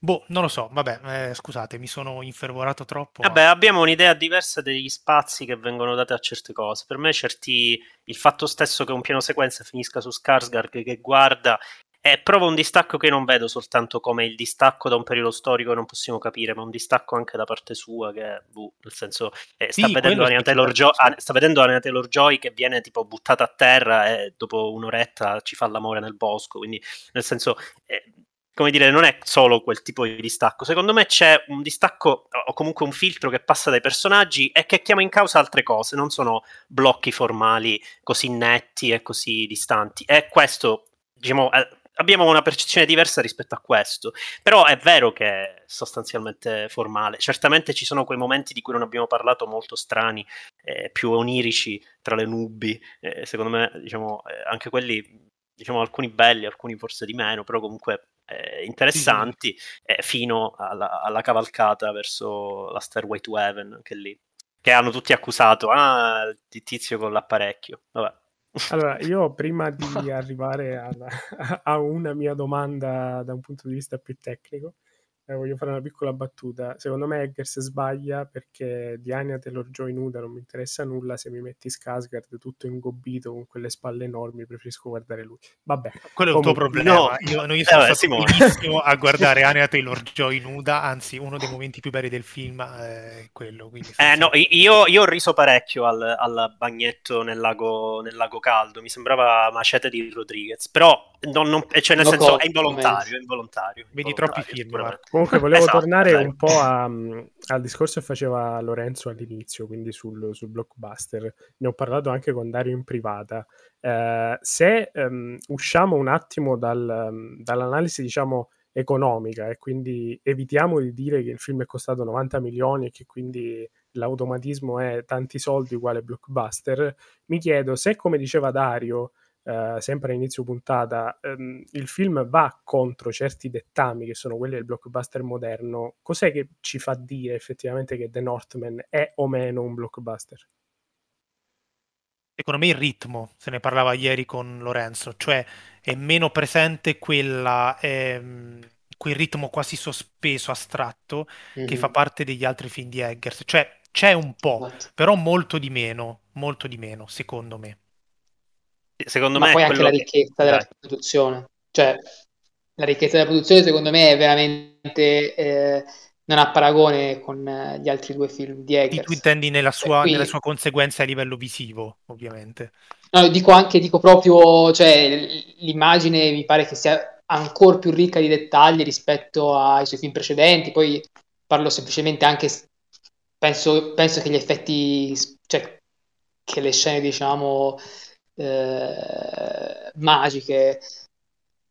Boh, non lo so, vabbè, eh, scusate, mi sono infervorato troppo.
Vabbè, abbiamo un'idea diversa degli spazi che vengono dati a certe cose. Per me, certi, il fatto stesso che un piano sequenza finisca su Skarsgård che guarda è proprio un distacco che non vedo soltanto come il distacco da un periodo storico che non possiamo capire, ma un distacco anche da parte sua, che boh, nel senso eh, sta,
Sì,
vedendo
quello
Anya
sì,
Taylor
certo, sì.
sta vedendo Anya Taylor Joy che viene tipo buttata a terra e dopo un'oretta ci fa l'amore nel bosco. Quindi, nel senso, eh, come dire, non è solo quel tipo di distacco. Secondo me c'è un distacco o comunque un filtro che passa dai personaggi e che chiama in causa altre cose, non sono blocchi formali così netti e così distanti. E questo, diciamo, eh, abbiamo una percezione diversa rispetto a questo. Però è vero che è sostanzialmente formale. Certamente ci sono quei momenti di cui non abbiamo parlato molto strani, eh, più onirici tra le nubi. Eh, secondo me, diciamo, eh, anche quelli diciamo alcuni belli, alcuni forse di meno, però comunque eh, interessanti, eh, fino alla, alla, cavalcata verso la Stairway to Heaven, che lì, che hanno tutti accusato, ah, il tizio con l'apparecchio, vabbè.
Allora, io prima di arrivare alla, a una mia domanda da un punto di vista più tecnico, eh, voglio fare una piccola battuta. Secondo me Eggers sbaglia perché di Anya Taylor-Joy nuda non mi interessa nulla, se mi metti Skarsgård tutto ingobbito con quelle spalle enormi preferisco guardare lui. Vabbè.
Quello è il tuo problema. No. Io, noi siamo eh, stati benissimo a guardare Anya Taylor-Joy nuda, anzi uno dei momenti più belli del film è quello.
Eh, no, io, io, ho riso parecchio al, al bagnetto nel lago, nel lago, caldo, mi sembrava macete di Rodriguez, però non, non, cioè nel senso è involontario, è involontario.
Vedi
involontario,
troppi film,
Comunque volevo esatto, tornare dai. un po' a, al discorso che faceva Lorenzo all'inizio, quindi sul, sul, blockbuster. Ne ho parlato anche con Dario in privata. Eh, se um, usciamo un attimo dal, um, dall'analisi, diciamo, economica e quindi evitiamo di dire che il film è costato 90 milioni e che quindi l'automatismo è tanti soldi uguale blockbuster, mi chiedo se, come diceva Dario, Uh, sempre a inizio puntata, um, il film va contro certi dettami che sono quelli del blockbuster moderno, cos'è che ci fa dire effettivamente che The Northman è o meno un blockbuster?
Secondo me il ritmo, se ne parlava ieri con Lorenzo, cioè è meno presente quella, ehm, quel ritmo quasi sospeso, astratto, mm-hmm. che fa parte degli altri film di Eggers. Cioè c'è un po', What? però molto di meno, molto di meno, secondo me.
Secondo
Ma
me
poi anche la ricchezza che... della Dai. produzione. Cioè, la ricchezza della produzione secondo me è veramente... Eh, non ha paragone con eh, gli altri due film di Eggers.
Tu intendi nella sua, qui... nella sua conseguenza a livello visivo, ovviamente.
No, dico anche, dico proprio, cioè, l'immagine mi pare che sia ancora più ricca di dettagli rispetto ai suoi film precedenti, poi parlo semplicemente anche, penso, penso che gli effetti, cioè, che le scene, diciamo, eh, magiche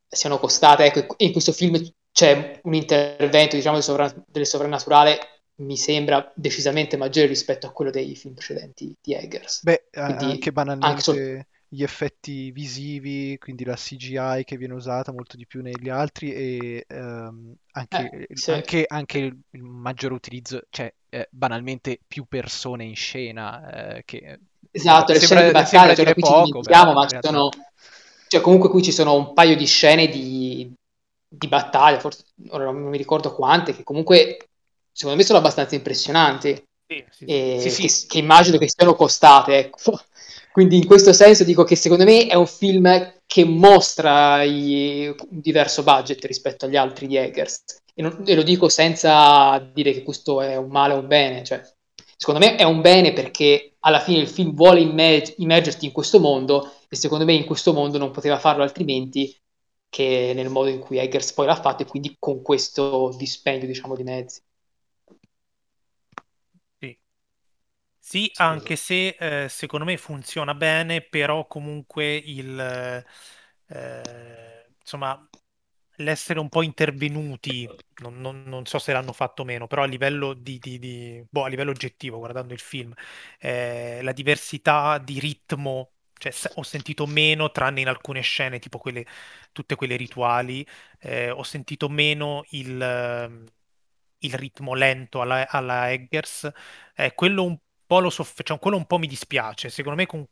siano costate. Ecco, in questo film c'è un intervento, diciamo, del, sovra- del sovrannaturale mi sembra decisamente maggiore rispetto a quello dei film precedenti di Eggers.
Beh, quindi, anche banalmente anche sol- gli effetti visivi, quindi la CGI che viene usata molto di più negli altri e ehm, anche, eh, sì. anche, anche, il maggiore utilizzo, cioè eh, banalmente più persone in scena eh, che
Esatto, le scene di battaglia, cioè, qui poco, ci dimentichiamo, ma ci sono, cioè, comunque qui ci sono un paio di scene di, di battaglia, forse ora non mi ricordo quante, che comunque secondo me sono abbastanza impressionanti. Sì, sì, e sì, che, che, immagino che siano costate, ecco. Quindi in questo senso dico che secondo me è un film che mostra i, un diverso budget rispetto agli altri di Eggers. E, non, e, lo dico senza dire che questo è un male o un bene, cioè secondo me è un bene perché alla fine il film vuole immerg- immergerti in questo mondo e secondo me in questo mondo non poteva farlo altrimenti che nel modo in cui Eggers poi l'ha fatto e quindi con questo dispendio diciamo di mezzi.
Sì,
Scusa.
anche se eh, secondo me funziona bene, però comunque il, eh, insomma, l'essere un po' intervenuti, non, non- non so se l'hanno fatto o meno, però a livello di, di- di- boh, a livello oggettivo, guardando il film, eh, la diversità di ritmo, cioè ho sentito meno, tranne in alcune scene, tipo quelle, tutte quelle rituali, eh, ho sentito meno il, il ritmo lento alla, alla Eggers, eh, quello un po' lo soff- cioè, quello un po' mi dispiace, secondo me con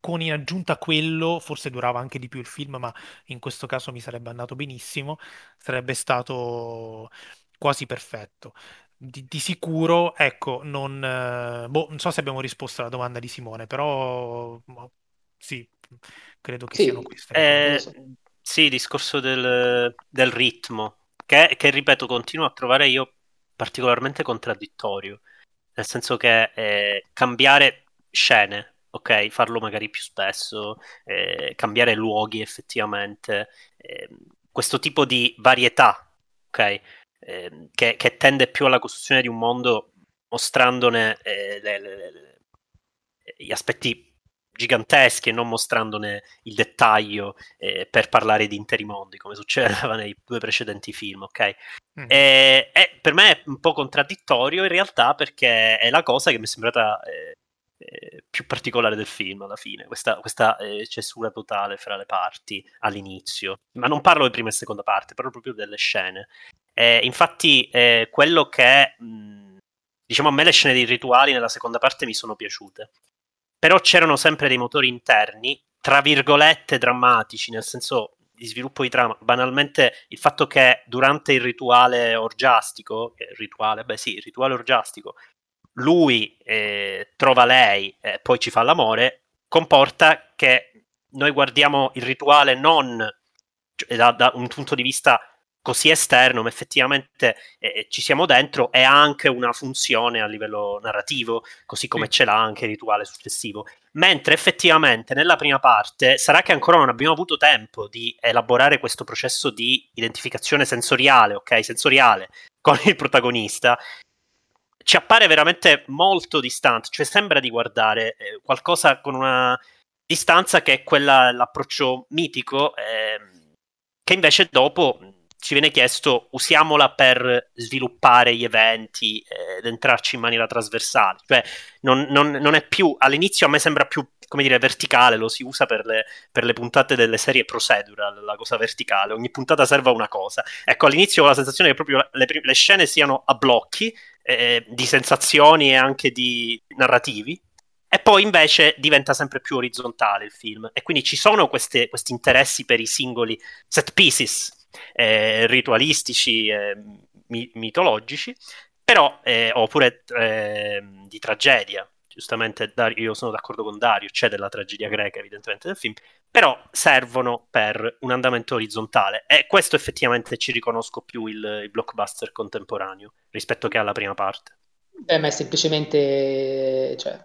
con in aggiunta quello, forse durava anche di più il film, ma in questo caso mi sarebbe andato benissimo, sarebbe stato quasi perfetto. Di, di sicuro, ecco, non, boh, non so se abbiamo risposto alla domanda di Simone, però boh, sì, credo che
Sì,
siano queste.
Eh,
so.
sì, discorso del, del ritmo, che, che, ripeto, continuo a trovare io particolarmente contraddittorio, nel senso che eh, cambiare scene, ok, farlo magari più spesso, eh, cambiare luoghi effettivamente, eh, questo tipo di varietà, ok, eh, che, che, tende più alla costruzione di un mondo mostrandone eh, le, le, le, gli aspetti giganteschi e non mostrandone il dettaglio eh, per parlare di interi mondi, come succedeva nei due precedenti film, ok? Mm. E, e, per me è un po' contraddittorio in realtà perché è la cosa che mi è sembrata eh, eh, più particolare del film alla fine, questa, questa eh, cesura totale fra le parti all'inizio. Ma non parlo di prima e seconda parte, parlo proprio delle scene. Eh, infatti, eh, quello che mh, diciamo a me le scene dei rituali nella seconda parte mi sono piaciute. Però c'erano sempre dei motori interni, tra virgolette, drammatici, nel senso di sviluppo di trama. Banalmente il fatto che durante il rituale orgiastico, rituale, beh sì, il rituale orgiastico, lui eh, trova lei e poi ci fa l'amore, comporta che noi guardiamo il rituale non cioè, da, da, un punto di vista così esterno, ma effettivamente eh, ci siamo dentro e ha anche una funzione a livello narrativo, così come sì. ce l'ha anche il rituale successivo. Mentre effettivamente nella prima parte sarà che ancora non abbiamo avuto tempo di elaborare questo processo di identificazione sensoriale, ok? Sensoriale con il protagonista ci appare veramente molto distante, cioè sembra di guardare eh, qualcosa con una distanza che è quella, l'approccio mitico, eh, che invece dopo ci viene chiesto usiamola per sviluppare gli eventi ed entrarci in maniera trasversale, cioè non, non, non, è più, all'inizio a me sembra più, come dire, verticale, lo si usa per le, per le puntate delle serie procedural, la cosa verticale, ogni puntata serve a una cosa. Ecco, all'inizio ho la sensazione che proprio le, le scene siano a blocchi, eh, di sensazioni e anche di narrativi, e poi invece diventa sempre più orizzontale il film e quindi ci sono queste, questi interessi per i singoli set pieces eh, ritualistici, eh, mi- mitologici, però, eh, oppure ehm, di tragedia. Giustamente Dario, io sono d'accordo con Dario, c'è della tragedia greca evidentemente nel film, però servono per un andamento orizzontale e questo effettivamente ci riconosco più il, il blockbuster contemporaneo rispetto che alla prima parte.
Beh, ma è semplicemente, cioè,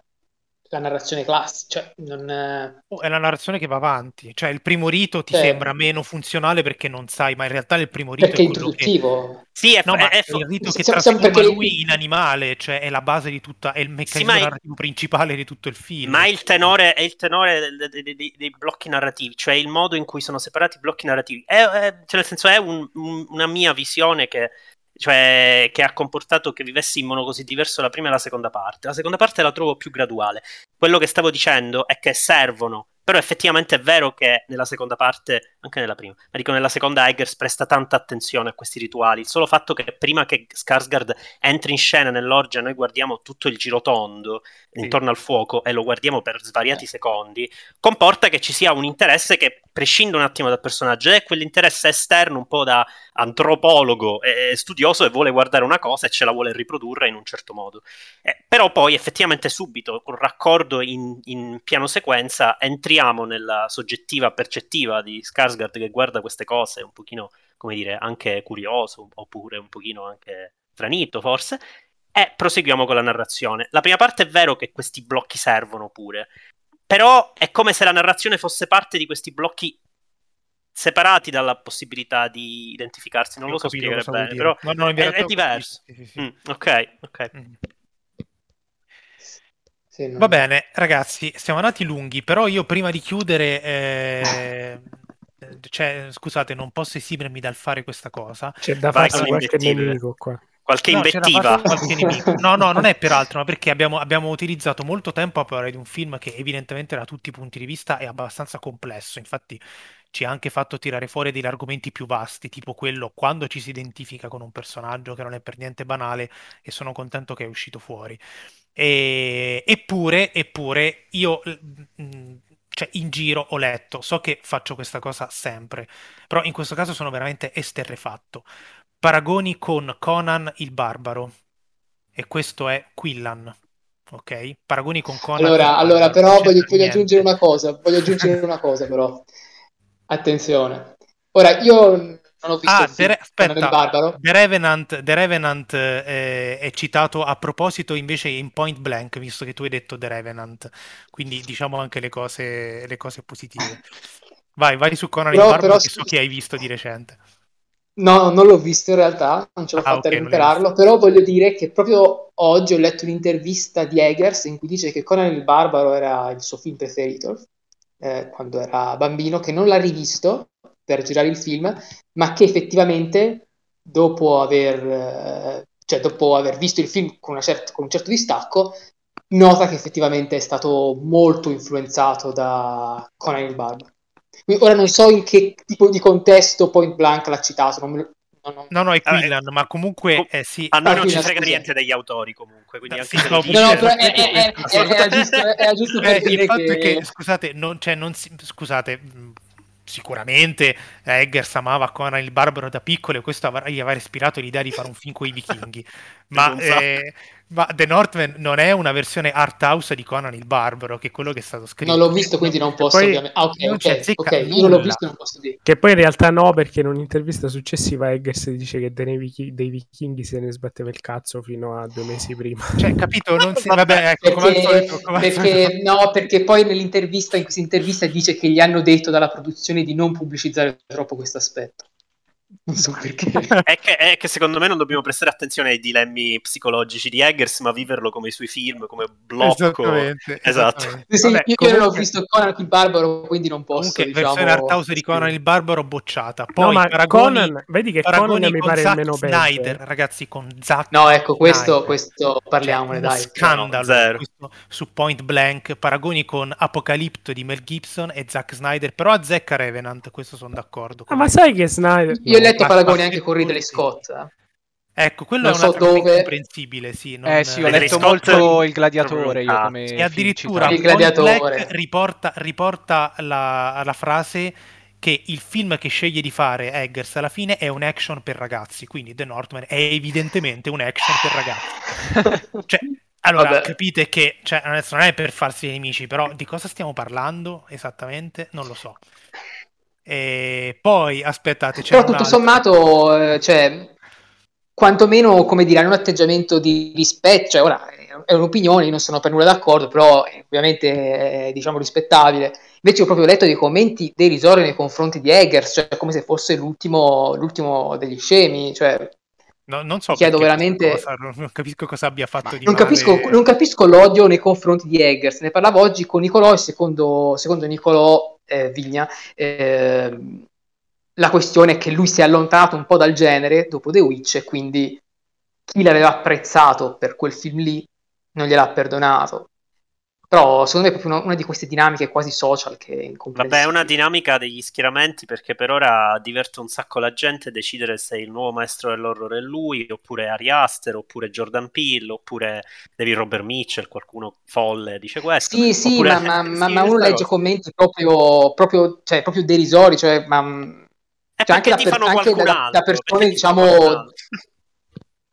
la narrazione classica, cioè non...
Oh, è la narrazione che va avanti, cioè il primo rito ti cioè... sembra meno funzionale perché non sai, ma in realtà il primo rito
perché
è
introduttivo.
Che... Sì, è, no, è, è, il rito che siamo, trasforma perché... lui in animale, cioè è la base di tutta, è il meccanismo sì, narrativo principale di tutto il film.
Ma il tenore è il tenore dei, dei, dei, dei, blocchi narrativi, cioè il modo in cui sono separati i blocchi narrativi. È, cioè nel senso è un, un, una mia visione che cioè che ha comportato che vivessi in modo così diverso la prima e la seconda parte. La seconda parte la trovo più graduale. Quello che stavo dicendo è che servono però effettivamente è vero che nella seconda parte, anche nella prima, ma dico nella seconda Eggers presta tanta attenzione a questi rituali. Il solo fatto che prima che Skarsgård entri in scena nell'orgia noi guardiamo tutto il girotondo sì. intorno al fuoco e lo guardiamo per svariati secondi, comporta che ci sia un interesse che prescinde un attimo dal personaggio, è quell'interesse esterno un po' da antropologo e studioso e vuole guardare una cosa e ce la vuole riprodurre in un certo modo. Eh, però poi effettivamente subito, con raccordo in, in piano sequenza, entriamo entriamo nella soggettiva percettiva di Skarsgård che guarda queste cose un pochino, come dire, anche curioso, oppure un pochino anche franito forse, e proseguiamo con la narrazione. La prima parte è vero che questi blocchi servono pure, però è come se la narrazione fosse parte di questi blocchi separati dalla possibilità di identificarsi. Non Io lo so spiegare bene, però no, no, è, è, diverso. Sì, sì, sì. Mm, ok, ok. Mm.
Sì, non-
Va bene, ragazzi, siamo andati lunghi, però io prima di chiudere, eh, cioè, scusate, non posso esimermi dal fare questa cosa.
C'è da farsi qualche nemico qua.
Qualche
No,
invettiva.
qualche nemico. No, no, non è peraltro, ma perché abbiamo, abbiamo utilizzato molto tempo a parlare di un film che evidentemente da tutti i punti di vista è abbastanza complesso. Infatti ci ha anche fatto tirare fuori degli argomenti più vasti, tipo quello quando ci si identifica con un personaggio che non è per niente banale e sono contento che è uscito fuori. E- eppure, eppure, io mm, cioè, in giro ho letto, so che faccio questa cosa sempre, però in questo caso sono veramente esterrefatto. Paragoni con Conan il Barbaro, e questo è Quillan, ok? Paragoni con Conan
Allora, allora, però voglio, voglio aggiungere una cosa, voglio aggiungere una cosa però. Attenzione. Ora, io non ho visto
Ah,
il
The Re-
il
aspetta,
Barbaro.
The Revenant, The Revenant, eh, è citato a proposito invece in Point Blank, visto che tu hai detto The Revenant, quindi diciamo anche le cose, le cose positive. Vai, vai su Conan il
Però-
Barbaro
però
che so che hai visto di recente.
No, non l'ho visto in realtà, non ce l'ho
Ah,
fatta
ok,
a recuperarlo, però voglio dire che proprio oggi ho letto un'intervista di Eggers in cui dice che Conan il Barbaro era il suo film preferito eh, quando era bambino, che non l'ha rivisto per girare il film, ma che effettivamente dopo aver, eh, cioè dopo aver visto il film con, una cer- con un certo distacco, nota che effettivamente è stato molto influenzato da Conan il Barbaro. Quindi Ora non so in che tipo di contesto Point Blank l'ha citato, non me lo-
No, no, è
Ah, eh,
Quillan, ma comunque
com-
eh, sì.
A noi
Ah,
non ci frega niente degli autori comunque, quindi
No,
anche se dice-
No, no, però è- è- è- è- giusto, giusto per
Eh,
dire
il fatto è
che...
che, scusate, non, cioè, non si- scusate, sicuramente Eggers amava Conan il Barbaro da piccolo e questo gli aveva ispirato l'idea di fare un film con i vichinghi. ma, eh, ma The Northman non è una versione art house di Conan il Barbaro, che è quello che è stato scritto.
Non l'ho visto, quindi non posso
poi
ovviamente... Ah, ok,
non ci
ok,
azzecca
ok, io non l'ho visto, non posso dire.
Che poi in realtà no, perché in un'intervista successiva Eggers dice che dei, vichi- dei vichinghi se ne sbatteva il cazzo fino a due mesi prima.
Cioè, capito? Non si... Vabbè, ecco, come al
Perché,
solito, come al
perché- no, perché poi nell'intervista, in questa intervista dice che gli hanno detto dalla produzione di non pubblicizzare troppo questo aspetto. Non so perché.
È che, è che secondo me non dobbiamo prestare attenzione ai dilemmi psicologici di Eggers, ma viverlo come i suoi film, come blocco.
Esattamente,
Esatto.
esattamente.
Sì,
Vabbè,
io non ho visto Conan il Barbaro, quindi non posso,
Comunque,
diciamo...
versione art house di Conan il Barbaro bocciata. Poi
no, ma
paragoni,
Conan, vedi che
paragoni
Conan mi
con
pare
Zack
meno
Snyder, ragazzi, con Zack
No, ecco, questo, questo parliamone,
Cioè,
dai.
scandalo
No, zero.
questo su Point Blank, paragoni con Apocalipto di Mel Gibson e Zack Snyder, però azzecca Revenant, questo sono d'accordo.
Ah, ma sai che Snyder...
Io ho letto paragoni anche con Ridley Scott.
Ecco, quello
non
è
so
una cosa
dove-
incomprensibile, sì. non-
Eh sì, ho
Ridley
letto
Scott-
molto il gladiatore io come
E addirittura.
Il gladiatore.
Black riporta, riporta la, la frase che il film che sceglie di fare Eggers alla fine è un action per ragazzi, quindi The Northman è evidentemente un action per ragazzi. Cioè, allora
Vabbè.
capite che cioè, adesso non è per farsi nemici, però di cosa stiamo parlando esattamente? Non lo so. E poi aspettate,
Però tutto
altro.
sommato, eh, cioè, quantomeno, come dire, hanno un atteggiamento di rispetto, cioè, ora è un'opinione, io non sono per nulla d'accordo, però eh, ovviamente è, diciamo, rispettabile. Invece ho proprio letto dei commenti derisori nei confronti di Eggers, cioè come se fosse l'ultimo, l'ultimo degli scemi, cioè,
No, non so
chiedo veramente-
cosa, non capisco cosa abbia fatto di
non
male.
capisco, non capisco l'odio nei confronti di Eggers. Ne parlavo oggi con Nicolò e secondo, secondo Nicolò eh, Vigna ehm, la questione è che lui si è allontanato un po' dal genere dopo The Witch e quindi chi l'aveva apprezzato per quel film lì non gliel'ha perdonato. Però secondo me è proprio una, una di queste dinamiche quasi social che è
Vabbè, è una dinamica degli schieramenti perché per ora diverte un sacco la gente decidere se il nuovo maestro dell'horror è lui, oppure Ari Aster, oppure Jordan Peele, oppure David Robert Mitchell, qualcuno folle dice questo.
Sì, sì, ma, ma- ma- ma uno legge commenti proprio, proprio, cioè, proprio derisori, cioè, ma,
È
cioè, anche, da, per- anche da- da persone, diciamo...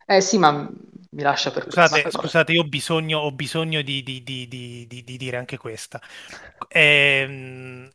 Eh sì, ma mi lascia per
Scusate, scusate, io ho bisogno, ho bisogno di, di- di- di- di- di dire anche questa. Ehm,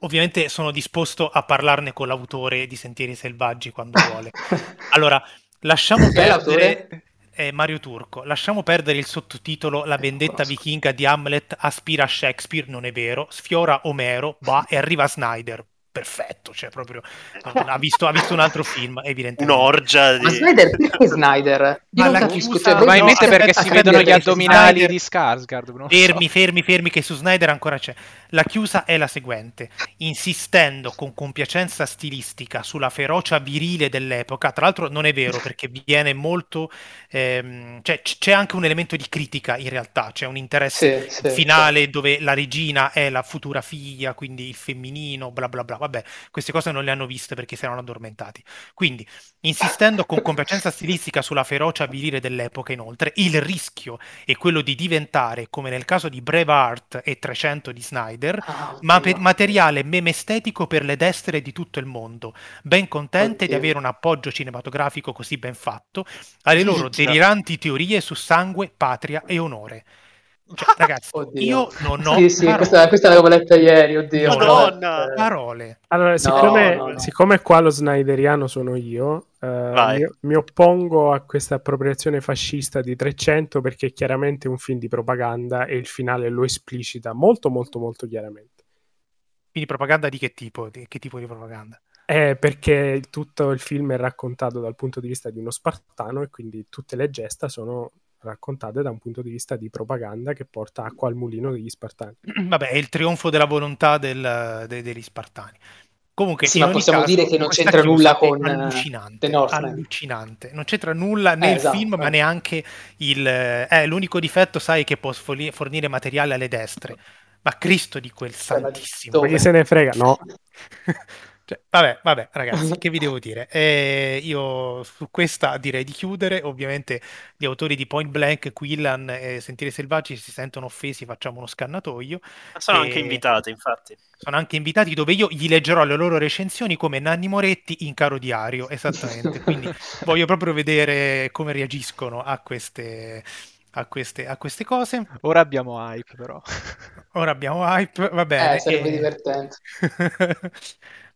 ovviamente sono disposto a parlarne con l'autore di Sentieri Selvaggi quando vuole. Allora, lasciamo
Chi è l'autore?
perdere eh, Mario Turco, lasciamo perdere il sottotitolo La vendetta
conosco.
vichinga di Hamlet aspira a Shakespeare, non è vero, sfiora Omero, va e arriva Snyder. Perfetto, cioè proprio ha visto, ha visto un altro film, evidentemente.
Un'orgia di...
Ma Snyder, perché Snyder? Io
Ma la chiusa-
Probabilmente
no,
perché
aspetta,
si vedono gli addominali
Snyder-
di Skarsgård. so.
Fermi, fermi, fermi, che su Snyder ancora c'è. La chiusa è la seguente: insistendo con compiacenza stilistica sulla ferocia virile dell'epoca, tra l'altro non è vero perché viene molto. ehm, cioè, c- c'è anche un elemento di critica in realtà, c'è un interesse
Sì, sì,
finale dove la regina è la futura figlia, quindi il femminino, bla bla bla. Vabbè, queste cose non le hanno viste perché si erano addormentati. Quindi, insistendo con compiacenza stilistica sulla ferocia virile dell'epoca, inoltre, il rischio è quello di diventare, come nel caso di Braveheart e 300 di Snyder,
Ah,
ma per materiale meme estetico per le destre di tutto il mondo, ben contente di
Oddio.
avere un appoggio cinematografico così ben fatto alle loro
Cioè-
deliranti teorie su sangue, patria e onore. Cioè, ragazzi,
Oddio.
io non ho
Sì, sì,
parole.
questa, questa l'avevo letta ieri, oddio.
Madonna!
vabbè.
parole.
Allora, siccome,
no, no.
siccome qua lo snyderiano sono io, eh, mi, mi oppongo a questa appropriazione fascista di 300 perché è chiaramente un film di propaganda e il finale lo esplicita molto, molto, molto chiaramente.
Quindi propaganda di che tipo? Di che tipo di propaganda?
Eh, perché tutto il film è raccontato dal punto di vista di uno spartano e quindi tutte le gesta sono raccontate da un punto di vista di propaganda che porta acqua al mulino degli spartani.
Vabbè, è il trionfo della volontà del- de- degli spartani. Comunque,
Sì, ma possiamo
caso,
dire che non c'entra nulla con, eh,
allucinante, allucinante. Non c'entra nulla
Eh,
il
esatto.
film, ma neanche il... Eh, l'unico difetto, sai, che può fornire materiale alle destre. Ma Cristo di quel santissimo.
chi se ne frega? No.
Cioè, vabbè, vabbè, ragazzi, che vi devo dire? Eh, io su questa direi di chiudere. Ovviamente gli autori di Point Blank, Quillan e Sentieri Selvaggi si sentono offesi, facciamo uno scannatoio.
Sono
E-
anche invitati, infatti.
Sono anche invitati dove io gli leggerò le loro recensioni come Nanni Moretti in caro diario, esattamente. Quindi voglio proprio vedere come reagiscono a queste, a queste, a queste cose.
Ora abbiamo hype, però.
Ora abbiamo hype, va bene.
Eh, sarebbe
e-
divertente.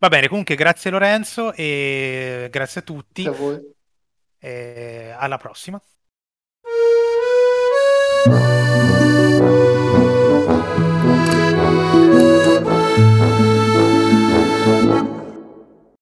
Va bene, comunque grazie Lorenzo e grazie a tutti.
Per voi.
e alla prossima.